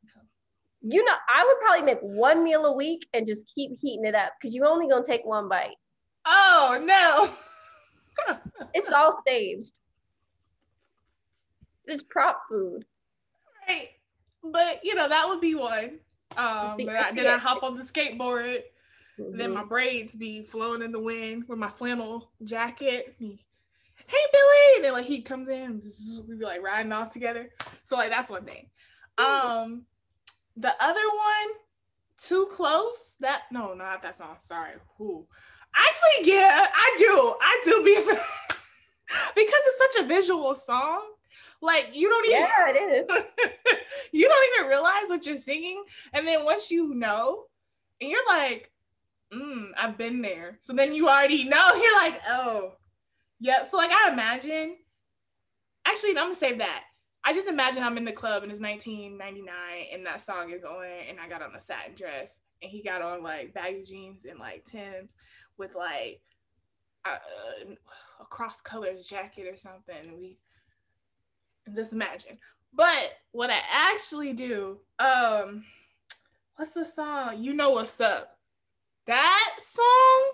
You know, I would probably make one meal a week and just keep heating it up because you're only gonna take one bite. oh no. It's all staged. It's prop food. right. But you know that would be one. Um, See, but I, then I hop on the skateboard. Then Mhm. my braids be flowing in the wind with my flannel jacket. He, hey Billy, and then like he comes in, we be like riding off together. So like that's one thing. Um, the other one, too close. That no, not that song. Sorry. Who? Actually, yeah, I do. I do be because it's such a visual song. Like you don't even Yeah, it is. you don't even realize what you're singing. And then once you know, and you're like, mm, I've been there. So then you already know. You're like, oh, yeah. So like I imagine, actually, I'm gonna save that. I just imagine I'm in the club and it's 1999 and that song is on and I got on a satin dress and he got on like baggy jeans and like Tim's with like uh, a cross colors jacket or something. We just imagine. But what I actually do, um, what's the song? You know what's up? That song?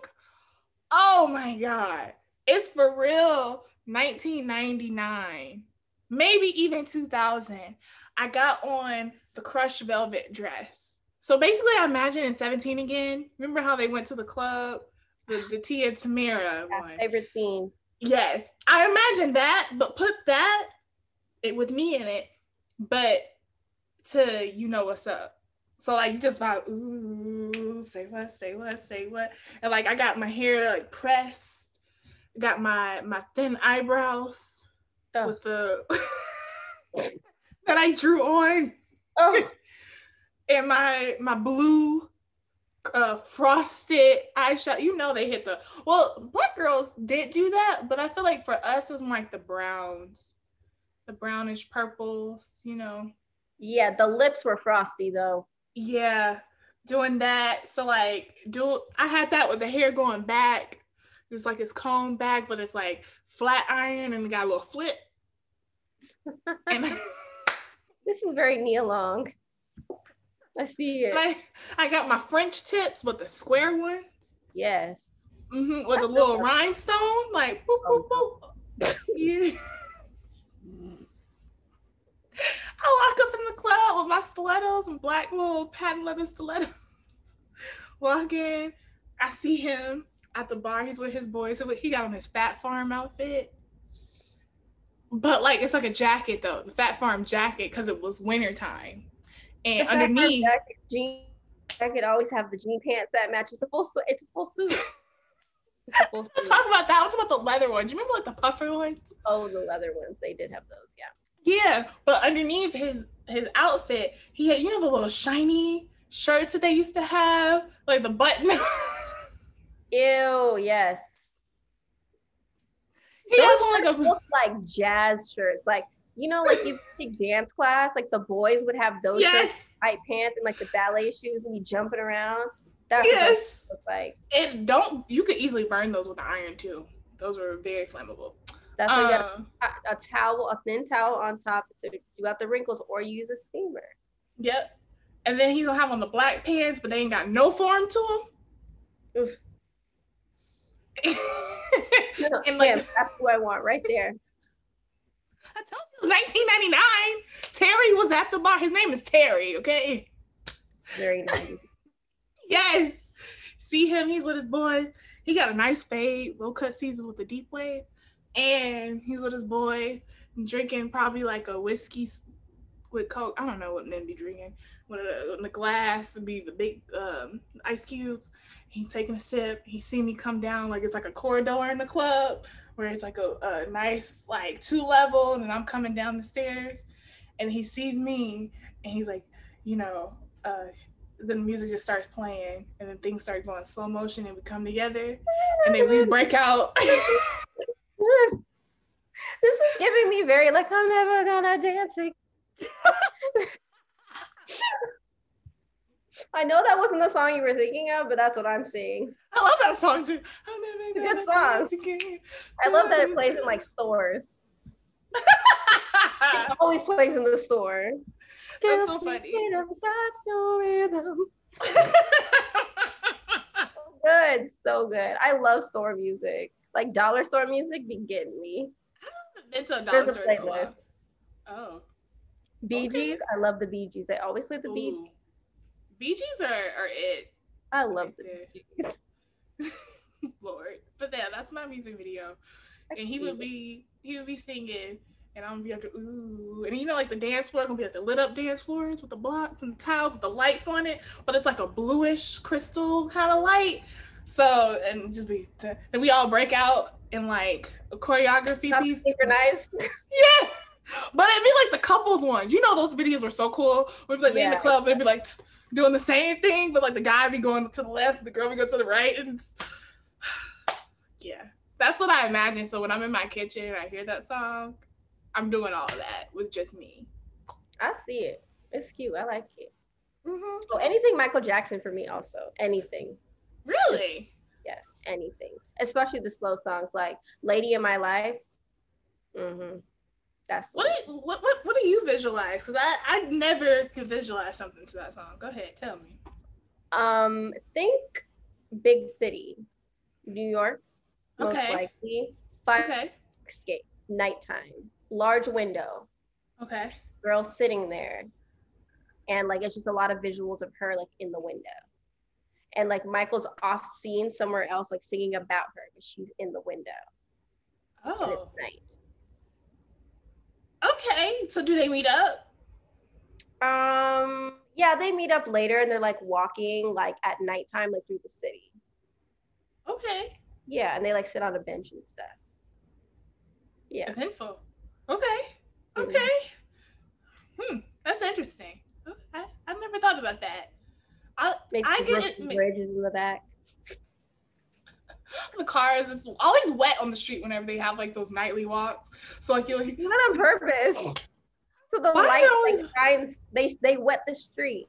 Oh my god. It's for real 1999. Maybe even 2000. I got on the crushed velvet dress. So basically I imagine in 17 again. Remember how they went to the club? The the Tia Tamera Yeah, one. favorite scene. Yes, I imagine that, but put that it with me in it, but to you know what's up. So like you just vibe, ooh, say what, say what, say what, and like I got my hair like pressed, got my my thin eyebrows Oh. with the that I drew on, Oh, and my my blue uh frosted eyeshadow. You know they hit the well, black girls did do that, but I feel like for us it was more like the browns, the brownish purples, you know. yeah, the lips were frosty though. Yeah, doing that. So like do I had that with the hair going back. It's like it's combed back, but it's like flat iron and got a little flip. And This is very Nia Long. I see it. I, I got my French tips, but the square ones. yes. hmm with a little rhinestone, like boop, boop, boop. Yeah. I walk up in the club with my stilettos and black little patent leather stilettos. Walk in, I see him at the bar. He's with his boys. So he got on his Phat Farm outfit. But like it's like a jacket though, the Phat Farm jacket, because it was winter time. And The underneath, jacket, jean jacket always have the jean pants that matches the full. su- It's a full suit. It's a full suit. Talk about that. Talking about the leather ones. You remember like the puffer ones? Oh, the leather ones. They did have those. Yeah. Yeah, but underneath his his outfit, he had you know the little shiny shirts that they used to have, like the button. Ew. Yes. he Those has like a look like jazz shirts. Like you know, like you take dance class, like the boys would have those shirts, yes, tight pants, and like the ballet shoes, and you jumping around. That's what yes. look like. And don't you could easily burn those with the iron too. Those were very flammable. That's why you got Uh, a, a towel, a thin towel on top to do out the wrinkles, or use a steamer. yep. And then he's gonna have on the black pants, but they ain't got no form to them. No, And, like- that's who I want right there. I told you it was 1999. Terry was at the bar. His name is Terry. Okay. Very nice. Yes. See him, he's with his boys. He got a nice fade, low cut seasons with a deep wave. And he's with his boys drinking probably like a whiskey with Coke. I don't know what men be drinking. With when the glass would be the big um, ice cubes. He's taking a sip. He see me come down like it's like a corridor in the club where it's like a, a nice like two level, and I'm coming down the stairs, and he sees me, and he's like, you know, uh, the music just starts playing, and then things start going slow motion, and we come together, and then we break out. this is giving me very like I'm never gonna dance. I know that wasn't the song you were thinking of, but that's what I'm seeing. I love that song too. It's a good song. I love that it plays in like stores. it always plays in the store. That's so funny. No rhythm. good, so good. I love store music. Like dollar store music be getting me. It's a dollar store. playlist. Oh. Bee Gees, okay. I love the Bee Gees. They always play the Ooh. Bee Gees. Bee Gees are, are it. I love right the Bee Gees. Lord. But yeah, that's my music video. and he would be he would be singing and I'm gonna be like, ooh. And you know, like the dance floor gonna be like the lit up dance floors with the blocks and the tiles with the lights on it, but it's like a bluish crystal kind of light. So and just be and we all break out in like a choreography That's piece. Synchronized. Yeah. But it'd be like the couples ones. You know those videos were so cool. We'd be like yeah. in the club, it'd be like doing the same thing, but like the guy be going to the left, the girl be going to the right, and yeah, that's what I imagine. So when I'm in my kitchen and I hear that song, I'm doing all of that with just me. I see it. It's cute. I like it. Mm-hmm. Oh, anything Michael Jackson for me also. Anything. Really? Yes, anything. Especially the slow songs like "Lady in My Life." Mm-hmm. That's what do you, what, what what do you visualize? Because I I never could visualize something to that song. Go ahead, tell me. Um, think big city, New York, most okay. likely. Fire okay. escape, nighttime, large window. Okay. Girl sitting there, and like it's just a lot of visuals of her like in the window, and like Michael's off scene somewhere else, like singing about her, but she's in the window. Oh. And it's night. Okay, so do they meet up? Um, yeah, they meet up later and they're like walking like at nighttime, like through the city. Okay. Yeah, and they like sit on a bench and stuff. Yeah. Info. Okay. Okay. Mm-hmm. Hmm. That's interesting. Okay. I've never thought about that. I Makes I get it. Bridges in the back. the cars it's always wet on the street whenever they have like those nightly walks. So like you're like, not on purpose. So the lights always... like shines, they they wet the street.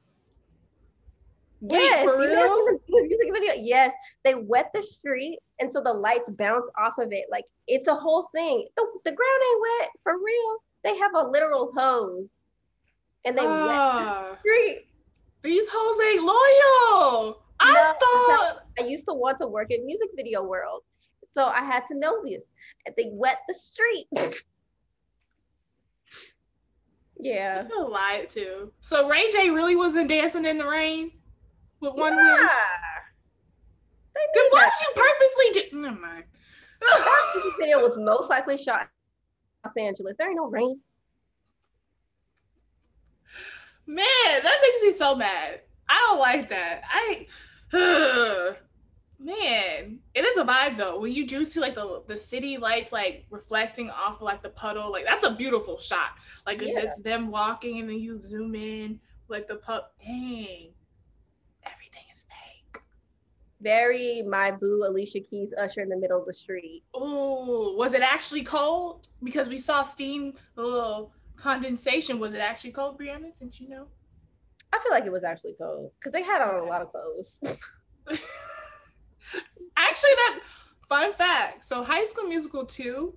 Wait, yes? The music video. Yes, they wet the street, and so the lights bounce off of it. Like it's a whole thing. The, the ground ain't wet for real. They have a literal hose, and they uh, wet the ah. street. These hoes ain't loyal. I no, thought I used to want to work in music video world. So I had to know this. They wet the street. yeah. I feel lied to. So Ray J really wasn't dancing in the rain with one yeah. wish. Then what did you purposely do? Never mind. that video was most likely shot in Los Angeles. There ain't no rain. Man, that makes me so mad. I don't like that. I man, it is a vibe though. When you do see like the the city lights like reflecting off of, like the puddle, like that's a beautiful shot. Like yeah. it's them walking and then you zoom in like the pup. Dang, everything is fake. Very my boo Alicia Keys Usher in the middle of the street. Oh, was it actually cold? Because we saw steam, a little condensation. Was it actually cold, Brianna? Since you know. I feel like it was actually cold because they had on a lot of clothes. actually, that fun fact. So, High School Musical two,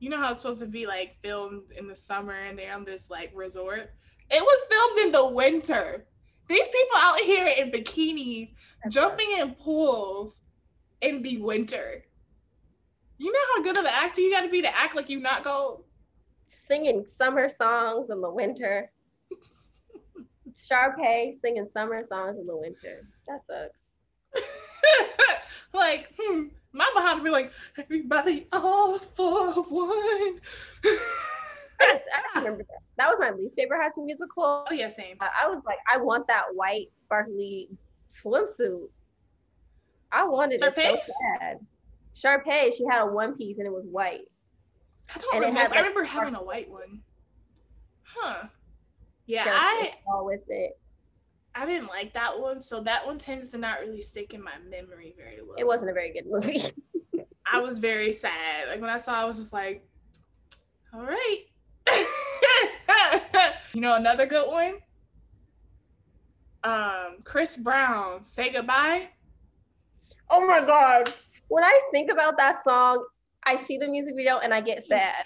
you know how it's supposed to be like filmed in the summer and they're on this like resort. It was filmed in the winter. These people out here in bikinis, That's jumping in pools in the winter. You know how good of an actor you got to be to act like you're not cold. Singing summer songs in the winter. Sharpay singing summer songs in the winter. That sucks. like, hmm, my behind be like, everybody all for one. I remember that. That was my least favorite High School Musical. Oh yeah, same. I was like, I want that white sparkly swimsuit. I wanted it so bad. Sharpay, she had a one piece and it was white. I don't remember. had, I remember having a white one. Huh. Yeah, I with it. I didn't like that one, so that one tends to not really stick in my memory very well. It wasn't a very good movie. I was very sad. Like when I saw, I was just like, "All right." you know, another good one. Um, Chris Brown, "Say Goodbye." oh my god. When I think about that song, I see the music video and I get sad.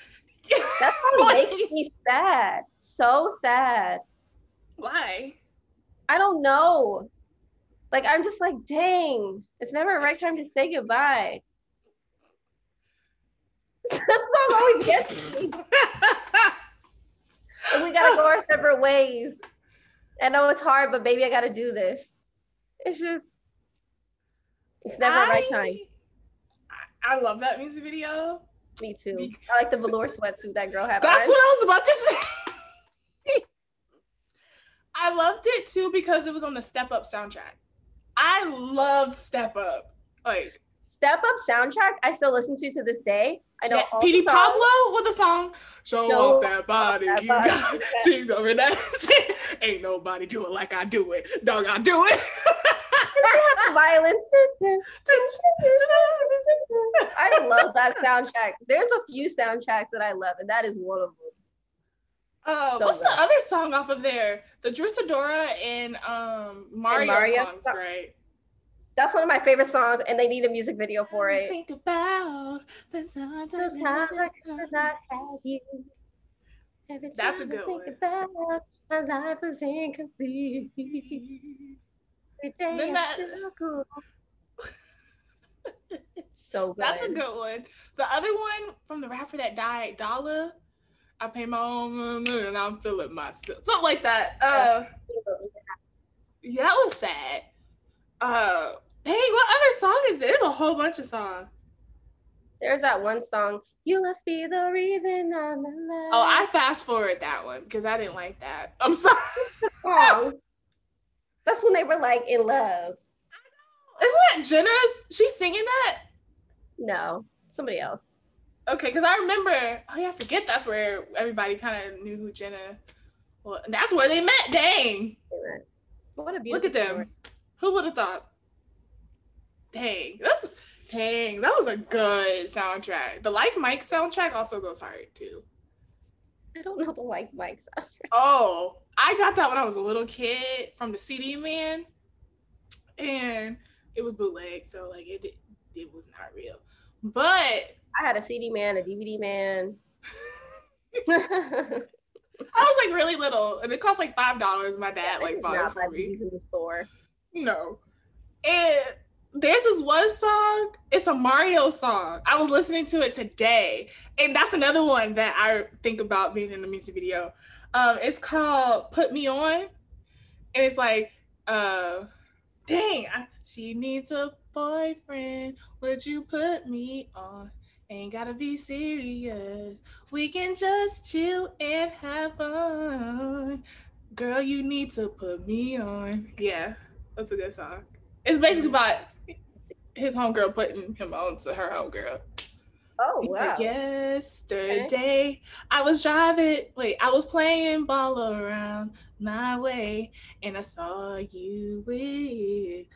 That song Why? makes me sad. So sad. Why? I don't know. Like I'm just like, dang, it's never a right time to say goodbye. that song always gets me. And we gotta go our separate ways. I know it's hard, but baby, I gotta do this. It's just, it's never a right time. I, love that music video. Me too. Be- I like the velour sweatsuit that girl had That's on. what I was about to say. I loved it too because it was on the Step Up soundtrack. I loved Step Up. Like Step Up soundtrack, I still listen to to this day. I know yeah, Petey. Pablo with the song "Show, Show Off That Body." that you body. got she over that. Ain't nobody do it like I do it. Dog, I do it. the violence. I love that soundtrack. There's a few soundtracks that I love, and that is one of them. Uh, So what's the other song off of there? The Drew Sidora and um Mario, Mario songs, song. right? That's one of my favorite songs, and they need a music video for it. Think about the Those times I could not have you. Every That's a good think one. about my life was incomplete. Every day Then that- so good. That's a good one. The other one from the rapper that died, Dolla. I pay my own money and I'm feeling myself. Something like that. Uh yeah, that was sad. Uh dang, what other song is there? There's a whole bunch of songs. There's that one song. You must be the reason I'm alive. Oh, I fast forward that one because I didn't like that. I'm sorry. song. That's when they were like in love. Isn't that Jenna's? She's singing that? No, somebody else. Okay, because I remember. Oh yeah, I forget that's where everybody kind of knew who Jenna. Well, that's where they met. Dang, What a beautiful. look at them. story. Who would have thought? Dang, that's dang. That was a good soundtrack. The Like Mike soundtrack also goes hard too. I don't know the like Mike soundtrack. Oh, I got that when I was a little kid from the CD man, and it was bootleg, so like it it, it was not real. But I had a CD man, a DVD man. I was like really little, and it cost like five dollars. My dad I like bought it for me. In the store. No, and there's this one song. It's a Mario song. I was listening to it today, and that's another one that I think about being in the music video. Um, it's called "Put Me On," and it's like, uh, dang, I, she needs a boyfriend. Would you put me on? Ain't gotta be serious. We can just chill and have fun. Girl, you need to put me on. Yeah, that's a good song. It's basically about his homegirl putting him on to her homegirl. Oh wow. Yesterday, I was driving, wait, I was playing ball around my way, and I saw you with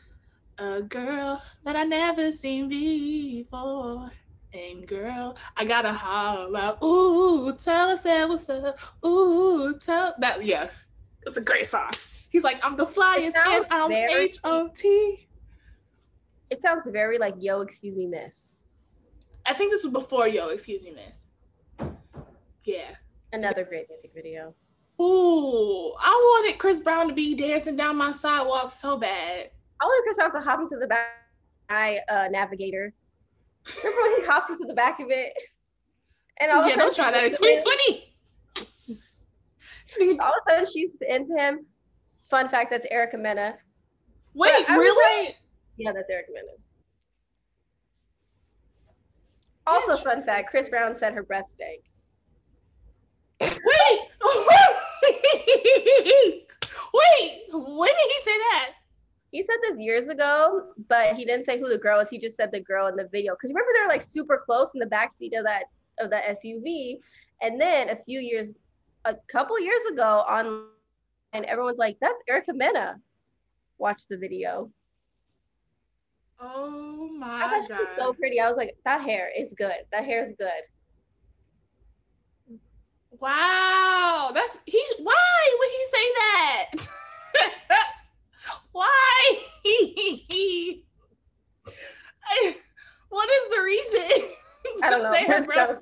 a girl that I never seen before. And girl, I gotta holla, ooh, tell us that what's up, ooh, tell that, yeah, it's a great song. He's like, I'm the flyest, and I'm H O T. It sounds very like yo, excuse me, miss. I think this was before Yo, excuse me, miss. Yeah. Another great music video. Ooh, I wanted Chris Brown to be dancing down my sidewalk so bad. I wanted Chris Brown to hop into the back of my uh, navigator. Remember when he hopped into the back of it? And all of a yeah, don't try that in she's into him. 2020. All of a sudden she's into him. Fun fact, that's Erica Mena. Wait, But I was really? Yeah, that's Erica Mena. Also, fun fact: Chris Brown said her breath stank. Wait, wait, wait! When did he say that? He said this years ago, but he didn't say who the girl was. He just said the girl in the video. Because remember, they're like super close in the backseat of that of that SUV, and then a few years, a couple years ago, on, and everyone's like, "That's Erica Mena." Watch the video. Oh my I thought she was so pretty. I was like, that hair is good. That hair is good. Wow, that's he. Why would he say that? why? I, what is the reason? I don't know. Say her breast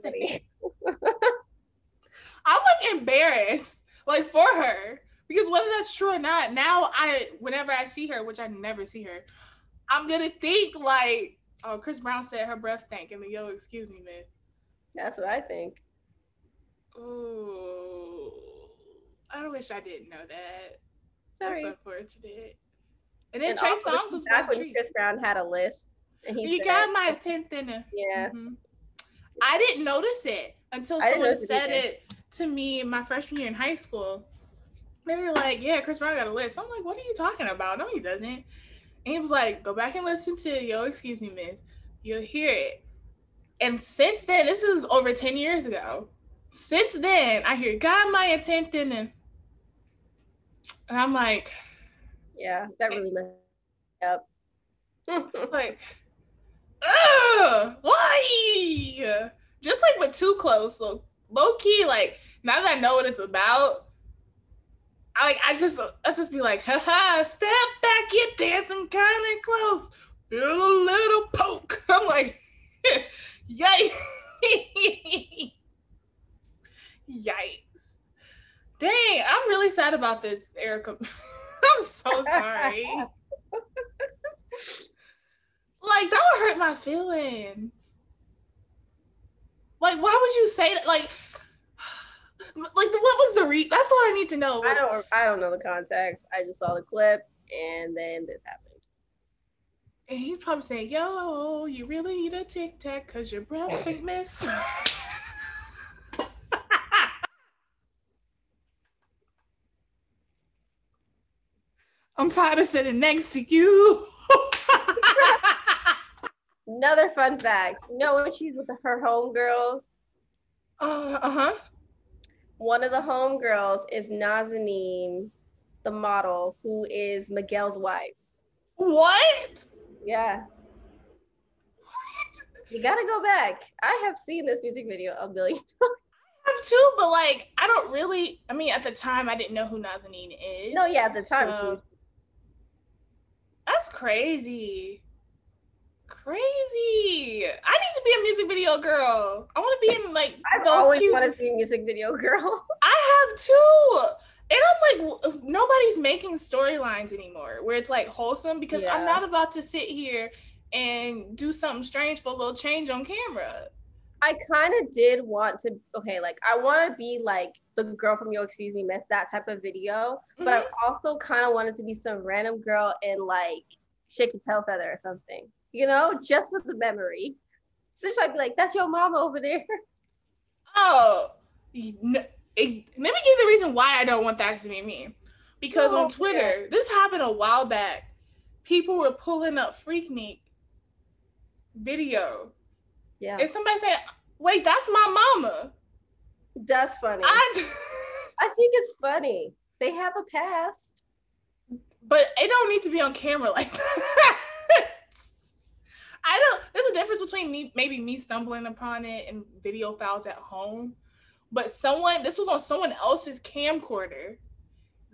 I'm like embarrassed, like for her, because whether that's true or not, now I, whenever I see her, which I never see her, I'm gonna think like, oh, Chris Brown said her breath stank, and the yo, excuse me, man. That's what I think. Oh, I wish I didn't know that. Sorry. That's unfortunate. And then And Trey Songz was back when. Chris Brown had a list, and he You said, got my attention. yeah. Mhm. I didn't notice it until I someone said it to me my freshman year in high school. They were like, "Yeah, Chris Brown got a list." I'm like, "What are you talking about? No, he doesn't." And he was like, "Go back and listen to Yo, excuse me, Miss. You'll hear it." And since then, this is over ten years ago. Since then, I hear God my attention," and, and I'm like, Yeah, that really messed up. like, ugh, why? Just like with too close, so low key, like now that I know what it's about, I like I just I just be like, haha, step back, you're dancing kind of close, feel a little poke. I'm like, yikes, yikes, dang, I'm really sad about this, Erica. I'm so sorry. Like that would hurt my feelings. Like, why would you say that? Like, like what was the re? That's what I need to know. I don't I don't know the context. I just saw the clip and then this happened. And he's probably saying, "Yo, you really need a tic tac because your breath stink, miss." I'm tired of sitting next to you. Another fun fact. You know when she's with her homegirls? uh huh. One of the homegirls is Nazanin, the model, who is Miguel's wife. What? Yeah. What? You gotta go back. I have seen this music video a million times. I have too, but like I don't really. I mean, at the time, I didn't know who Nazanin is. No, yeah, at the time. So, that's crazy. Crazy. I need to be a music video girl. I want to be in like I've always cute. wanted to be a music video girl. I have too. And I'm like, nobody's making storylines anymore where it's like wholesome because Yeah. I'm not about to sit here and do something strange for a little change on camera. I kind of did want to, okay, like I want to be like the girl from Yo Excuse Me Miss, that type of video. But I mm-hmm. also kind of wanted to be some random girl in like Shake a Tail Feather or something, you know, just with the memory. Since I'd be like, that's your mama over there. Oh, it- let me give you the reason why I don't want that to be me. Because Oh, on Twitter, this happened a while back. People were pulling up Freaknik video. Yeah, And somebody said, wait, that's my mama. that's funny. I, I think it's funny. They have a past. but it don't need to be on camera like that. I don't, there's a difference between me, maybe me stumbling upon it and video files at home. But someone, this was on someone else's camcorder.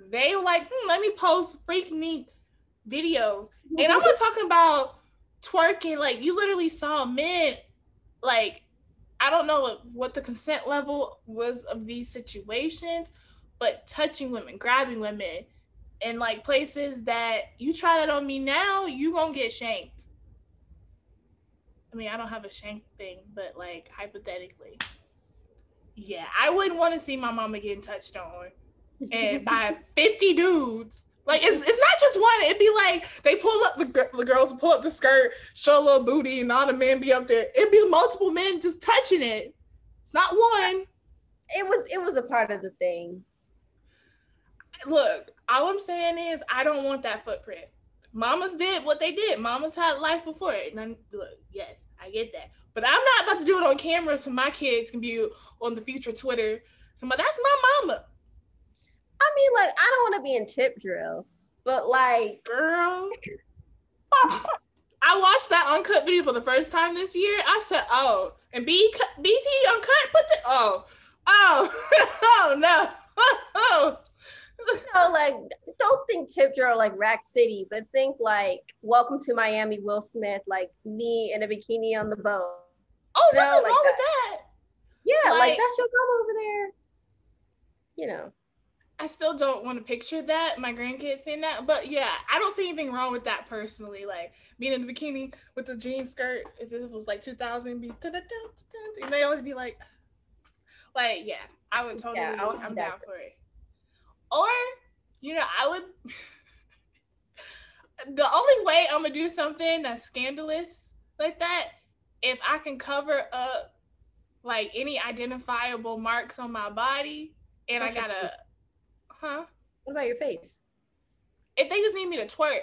They were like, hmm, let me post Freaknik videos. And I'm not talking about twerking. Like you literally saw men, like I don't know what, the consent level was of these situations, but touching women, grabbing women, in like places that you try that on me now, you gonna get shanked. I mean, I don't have a shank thing, but like hypothetically, yeah, I wouldn't want to see my mama getting touched on and by 50 dudes. Like it's, it's not just one. It'd be like they pull up the, the girls pull up the skirt, show a little booty, and all the men be up there. It'd be multiple men just touching it. It's not one. it was it was a part of the thing. Look, all I'm saying is I don't want that footprint. Mamas did what they did. Mamas had life before it. And look, yes, I get that. But I'm not about to do it on camera so my kids can be on the future Twitter. That's my mama. I mean, like, I don't want to be in tip drill, but like, girl. I watched that uncut video for the first time this year. I said, "Oh," and B BET uncut put the oh, oh, oh no, oh. no, like don't think tip drill like Rack City, but think like Welcome to Miami, Will Smith, like me in a bikini on the boat. Oh, nothing like wrong that. with that. Yeah, like, like that's your mom over there. You know. I still don't want to picture that, my grandkids saying that. But yeah, I don't see anything wrong with that personally. Like being in the bikini with the jean skirt, if this was like 2000, be and they always be like, like, yeah, I would totally, yeah, I am down for it. Or, you know, I would, the only way I'm gonna do something that's scandalous like that, if I can cover up like any identifiable marks on my body and I gotta Huh? What about your face? If they just need me to twerk.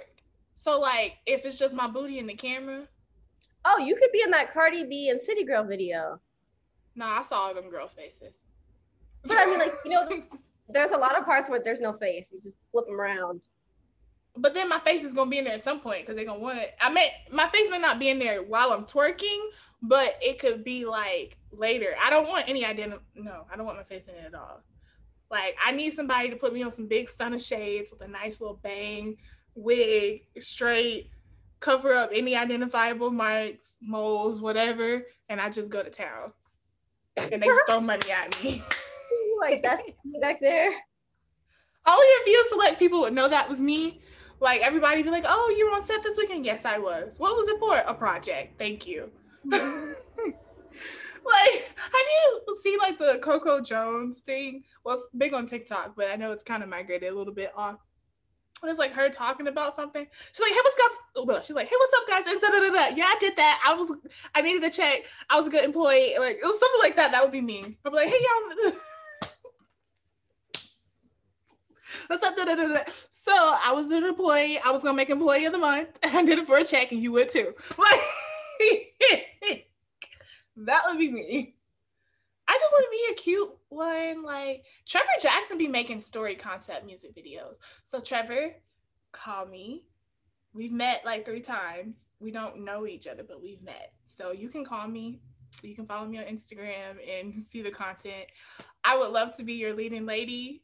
So like if it's just my booty in the camera. Oh, you could be in that Cardi B and City Girl video. No, nah, I saw them girls' faces. But I mean, like you know, there's a lot of parts where there's no face. You just flip them around. But then my face is gonna be in there at some point because they're gonna want it. I mean, my face may not be in there while I'm twerking, but it could be like later. I don't want any identity. No, I don't want my face in it at all. Like I need somebody to put me on some big stunner shades with a nice little bang, wig, straight, cover up any identifiable marks, moles, whatever, and I just go to town. And they just throw money at me. like that's back there. All you select people would know that was me. Like everybody be like, "Oh, you were on set this weekend." Yes, I was. What was it for? A project. Thank you. Mm-hmm. like, have you seen like the Coco Jones thing? Well, it's big on TikTok, but I know it's kind of migrated a little bit off. And it's like her talking about something. She's like, "Hey, what's up?" Oh, well she's like, "Hey, what's up, guys?" And da, da, da, da. Yeah, I did that. I was, I needed a check. I was a good employee. Like it was something like that. That would be me. I'd be like, "Hey, y'all." What's up? Da, da, da, da. So I was an employee. I was gonna make employee of the month. I did it for a check, and you would too. Like that would be me. I just want to be a cute one. Like Trevor Jackson be making story concept music videos. So Trevor, call me. We've met like three times. We don't know each other, but we've met. So you can call me. You can follow me on Instagram and see the content. I would love to be your leading lady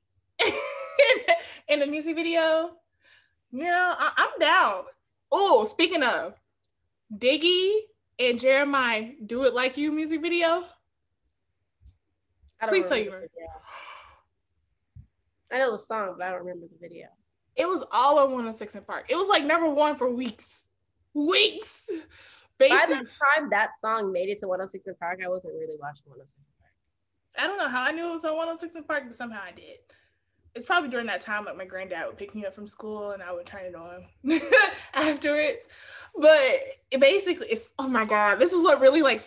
in the music video. Yeah, I- I'm down. Oh, speaking of Diggy and Jeremiah do it like you music video? Please tell you. I know the song, but I don't remember the video. It was all on 106 & Park. It was like number one for weeks. Weeks. Basically. By the time that song made it to 106 & Park, I wasn't really watching 106 & Park. I don't know how I knew it was on 106 & Park, but somehow I did. It's probably during that time like my granddad would pick me up from school and I would turn it on afterwards. But it basically, it's oh my god, this is what really like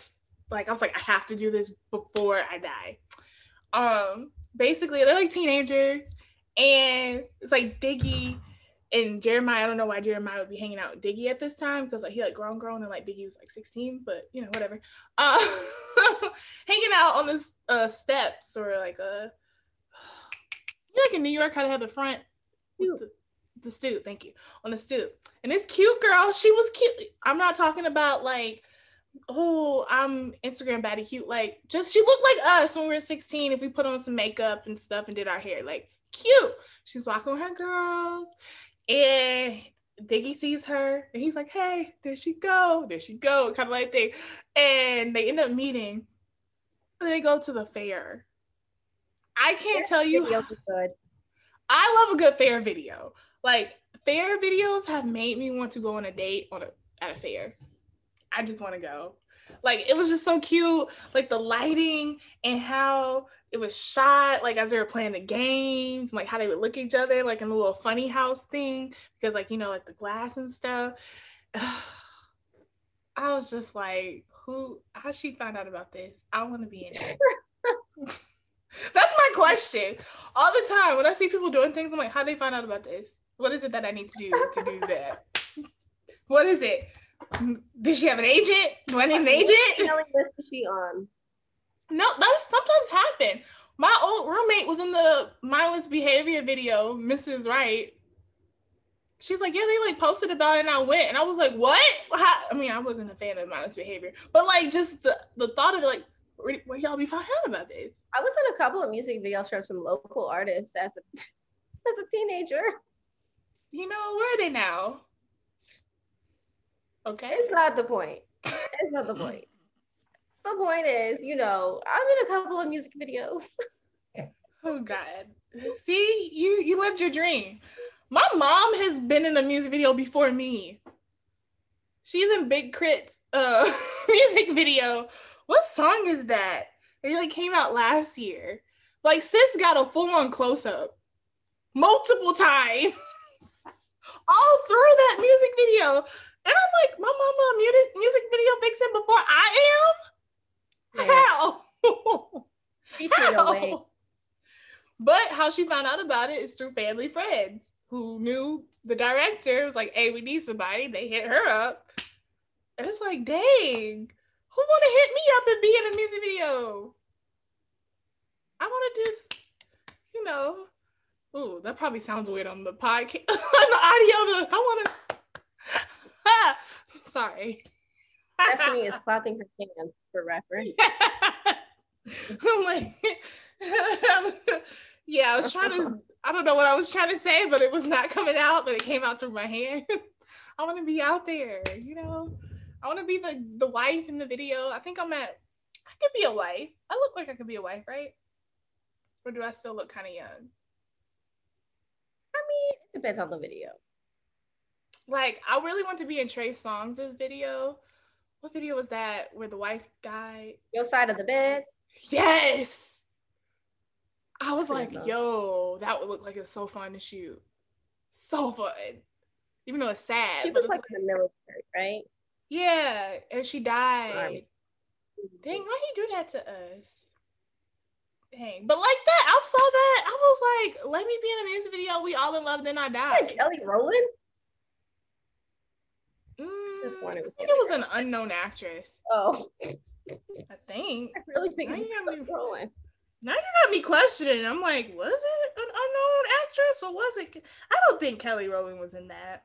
like I was like I have to do this before I die. Um, basically they're like teenagers, and it's like Diggy and Jeremiah. I don't know why Jeremiah would be hanging out with Diggy at this time because like he like grown grown and like Diggy was like 16, but you know whatever. Uh, hanging out on this uh steps or like a you like in New York how to have the front the stoop, thank you, on the stoop. And this cute girl, she was cute. I'm not talking about like, oh, I'm Instagram baddie cute. Like, just she looked like us when we were 16 if we put on some makeup and stuff and did our hair. Like, cute. She's walking with her girls. And Diggy sees her and he's like, hey, there she go. There she go. Kind of like thing. And they end up meeting. And they go to the fair. I can't tell you. I love a good fair video. Like fair videos have made me want to go on a date on a at a fair. I just want to go. Like it was just so cute, like the lighting and how it was shot, like as they were playing the games, like how they would look at each other, like in the little funny house thing, because like you know, like the glass and stuff. I was just like, who? How she found out about this? I want to be in it. That's my question all the time when I see people doing things. I'm like, how they find out about this? What is it that I need to do to do that? What is it? Mm, Did she have an agent? Do I need an agent? What list is she on? No, that sometimes happen. My old roommate was in the mindless behavior video, Mrs. Right. She's like, yeah, they like posted about it and I went. And I was like, what? How? I mean, I wasn't a fan of mindless behavior, but like just the, the thought of it, like, where, y'all be out about this? I was in a couple of music videos from some local artists as a, as a teenager. You know, where are they now? Okay. It's not the point. It's not the point. The point is, you know, I'm in a couple of music videos. oh God. See, you you lived your dream. My mom has been in a music video before me. She's in Big K.R.I.T.'s uh music video. What song is that? It like came out last year. Like sis got a full-on close-up multiple times. All through that music video. And I'm like, my mama a music music video vixen before I am? How? how? But how she found out about it is through family friends who knew the director. It was like, hey, we need somebody. They hit her up. And it's like, dang, who want to hit me up and be in a music video? I want to just, you know, ooh, that probably sounds weird on the podcast, on the audio. The, I want to, sorry. Stephanie is clapping her hands for reference. I'm like, yeah, I was trying to I don't know what I was trying to say, but it was not coming out, but it came out through my hand. I want to be out there, you know. I want to be the the wife in the video. I think I'm at. I could be a wife. I look like I could be a wife, right? Or do I still look kind of young? I mean, it depends on the video. Like, I really want to be in Trey Songz' video. What video was that where the wife died? Your side of the bed. Yes. I was like, yo, that would look like it's so fun to shoot. So fun. Even though it's sad. She was like, like in the military, right? Yeah. And she died. Right. Dang, why he do that to us? Dang. But like that, I saw that. I was like, let me be in a music video. We all in love, then I died. Like Kelly Rowland? Mm, I think it was an unknown actress. Oh. I think. I really think it's Kelly Rowland. Now you got me questioning. I'm like, was it an unknown actress or was it? I don't think Kelly Rowland was in that.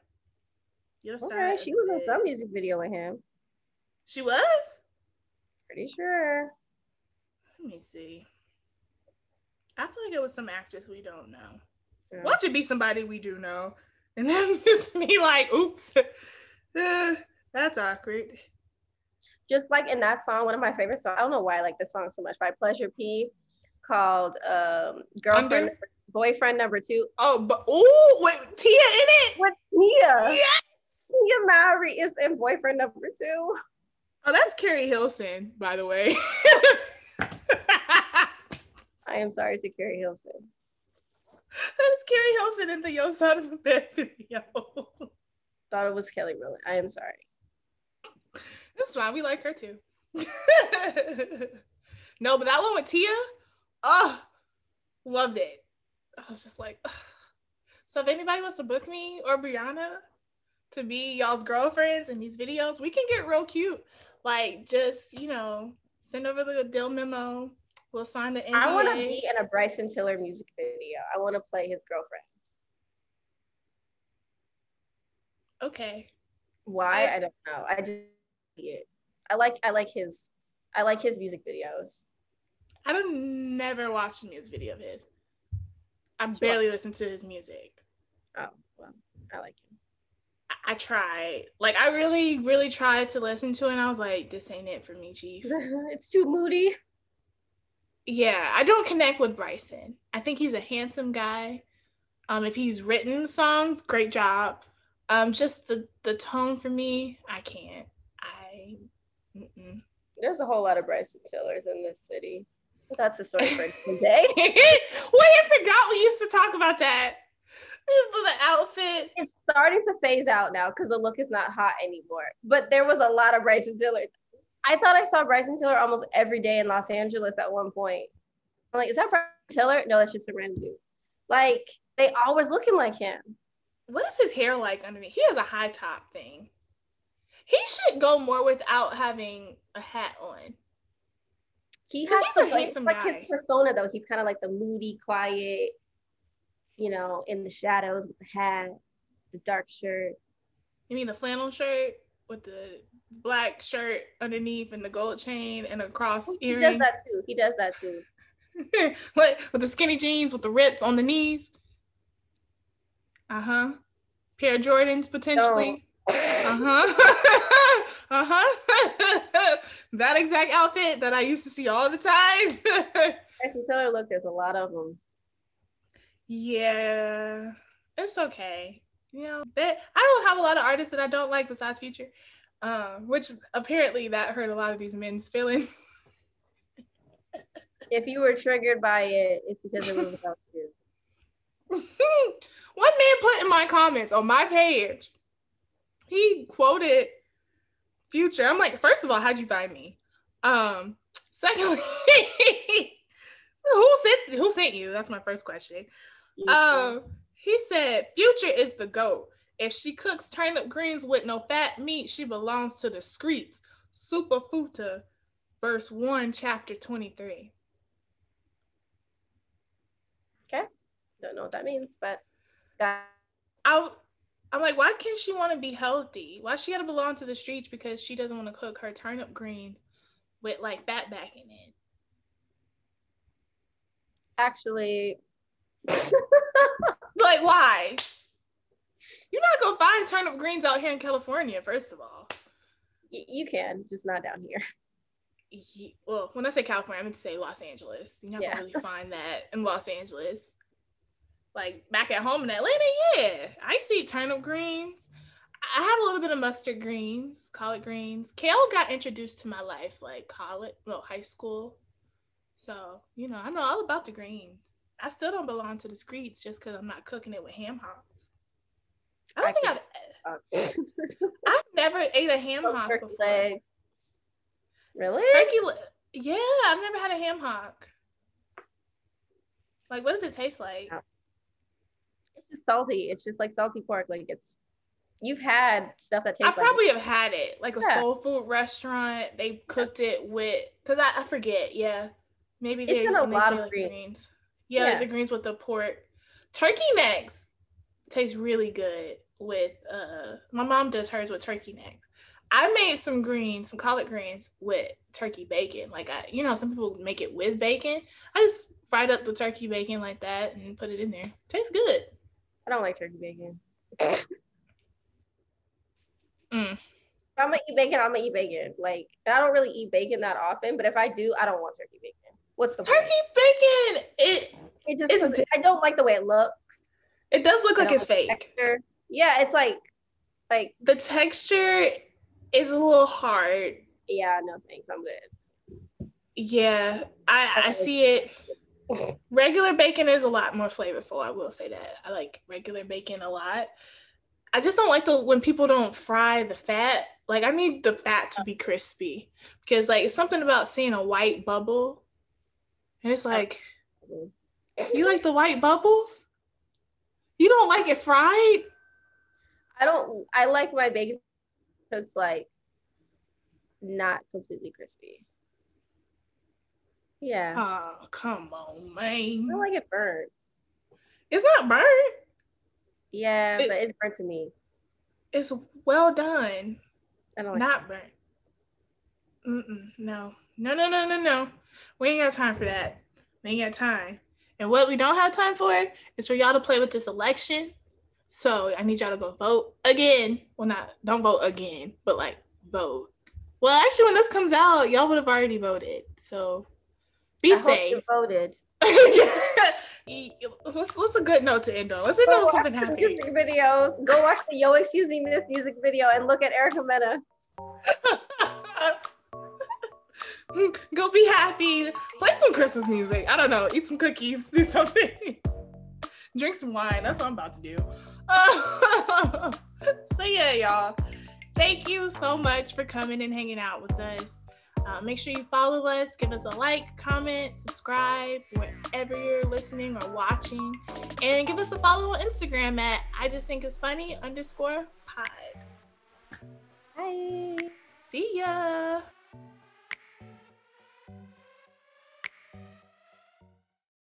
Your okay, she was in some music video with him. She was. Pretty sure. Let me see. I feel like it was some actress we don't know. Yeah. Watch it be somebody we do know, and then just me like, oops, uh, that's awkward. Just like in that song, one of my favorite songs. I don't know why I like this song so much by Pleasure P called um, Girlfriend, Under? Boyfriend Number Two. Oh, but oh, wait, Tia in it? With Tia. Yes. Tia Mowry is in Boyfriend Number Two. Oh, that's Keri Hilson, by the way. I am sorry to Keri Hilson. That is Keri Hilson in the Yo Side of the Bed video. Thought it was Kelly Rowland. I am sorry. That's fine. We like her too. no, but that one with Tia, oh, loved it. I was just like, so if anybody wants to book me or Brianna to be y'all's girlfriends in these videos, we can get real cute. Like, just you know, send over the deal memo. We'll sign the NDA. I want to be in a Bryson Tiller music video. I want to play his girlfriend. Okay. Why? I, I don't know. I just I like I like his I like his music videos. I don't never watched a music video of his. I barely listen to his music. Oh, well, I like. I, I tried. Like I really, really tried to listen to it and I was like, this ain't it for me, Chief. it's too moody. Yeah, I don't connect with Bryson. I think he's a handsome guy. Um, if he's written songs, great job. Um, just the the tone for me, I can't. I. Mm-mm. There's a whole lot of Bryson Tillers in this city. That's a story for today. Wait, I forgot we used to talk about that. The outfit. It's starting to phase out now because the look is not hot anymore. But there was a lot of Bryson Tiller. I thought I saw Bryson Tiller almost every day in Los Angeles at one point. I'm like, is that Bryson Tiller? No, that's just a random dude. Like, they always looking like him. What is his hair like underneath? He has a high top thing. He should go more without having a hat on. He has he's a like, handsome like guy. his persona though. He's kind of like the moody, quiet, you know, in the shadows with the hat, the dark shirt. You mean the flannel shirt with the black shirt underneath and the gold chain and a cross He does that too. He does that too. what with the skinny jeans with the rips on the knees? Uh huh. Pair of Jordans potentially. Uh huh. uh huh. that exact outfit that I used to see all the time. Actually, Taylor, look, there's a lot of them. Yeah, it's okay. You know, that I don't have a lot of artists that I don't like besides Future, um, which apparently that hurt a lot of these men's feelings. If you were triggered by it, it's because it was about you. One man put in my comments on my page, he quoted Future. I'm like, first of all, how'd you find me? Um, secondly, who sent who sent you? That's my first question. Um, he said Future is the goat. If she cooks turnip greens with no fat meat, she belongs to the streets. Superfuta, verse one, chapter twenty-three. Okay. Don't know what that means, but that I, I'm like, why can't she want to be healthy? Why she gotta belong to the streets because she doesn't want to cook her turnip greens with like fat back in it? actually Like, why? You're not gonna find turnip greens out here in California, first of all. y- you can, just not down here. Well, when I say California, I meant to say Los Angeles. You're not Yeah. gonna really find that in Los Angeles. Like back at home in Atlanta, yeah, I used to eat turnip greens. I have a little bit of mustard greens, collard greens. Kale got introduced to my life like college, well, high school. So you know, I know all about the greens. I still don't belong to the streets just because I'm not cooking it with ham hocks. I don't I think I've I've never ate a ham hock before. legs. Really? Turkey, yeah, I've never had a ham hock. Like, what does it taste like? Yeah. It's just salty. It's just like salty pork. Like it's you've had stuff that I tastes like probably have had it, like a soul food restaurant. They cooked it with, cause I, I forget. Yeah, maybe It's they in a lot of greens. greens. Yeah, like Yeah. the greens with the pork. Turkey necks taste really good with. uh My mom does hers with turkey necks. I made some greens, some collard greens with turkey bacon. Like I, you know, some people make it with bacon. I just fried up the turkey bacon like that and put it in there. Tastes good. I don't like turkey bacon. Mm. I'm gonna eat bacon, I'm gonna eat bacon. Like I don't really eat bacon that often, but if I do, I don't want turkey bacon. What's the Turkey point? bacon, it It just I don't like the way it looks. it does look I like it's like fake. Yeah, it's like like The texture is a little hard. yeah, no thanks. I'm good. Yeah, I, I see it. Regular bacon is a lot more flavorful. I will say that. I like regular bacon a lot. I just don't like the when people don't fry the fat. Like I need the fat to be crispy because like it's something about seeing a white bubble, and it's like you like the white bubbles. You don't like it fried. I don't I like my bacon cooked like not completely crispy. Yeah. Oh come on, man! I don't like it burnt. It's not burnt. Yeah, It- but it's burnt to me. It's well done. I don't like Not burnt. Mm-mm, no. No, no, no, no, no. We ain't got time for that. We ain't got time. And what we don't have time for is for y'all to play with this election. So I need y'all to go vote again. Well, not don't vote again, but like vote. Well, actually, when this comes out, y'all would have already voted. So be I hope safe. you voted. what's, what's a good note to end on? Let's end Go on something happy. music videos. Go watch the Yo Excuse Me Miss music video and look at Erica Mena. Go be happy. Play some Christmas music. I don't know. Eat some cookies. Do something. Drink some wine. That's what I'm about to do. so yeah, y'all. Thank you so much for coming and hanging out with us. Uh, make sure you follow us, give us a like, comment, subscribe wherever you're listening or watching, and give us a follow on Instagram at I just think it's funny underscore pod. Bye. See ya.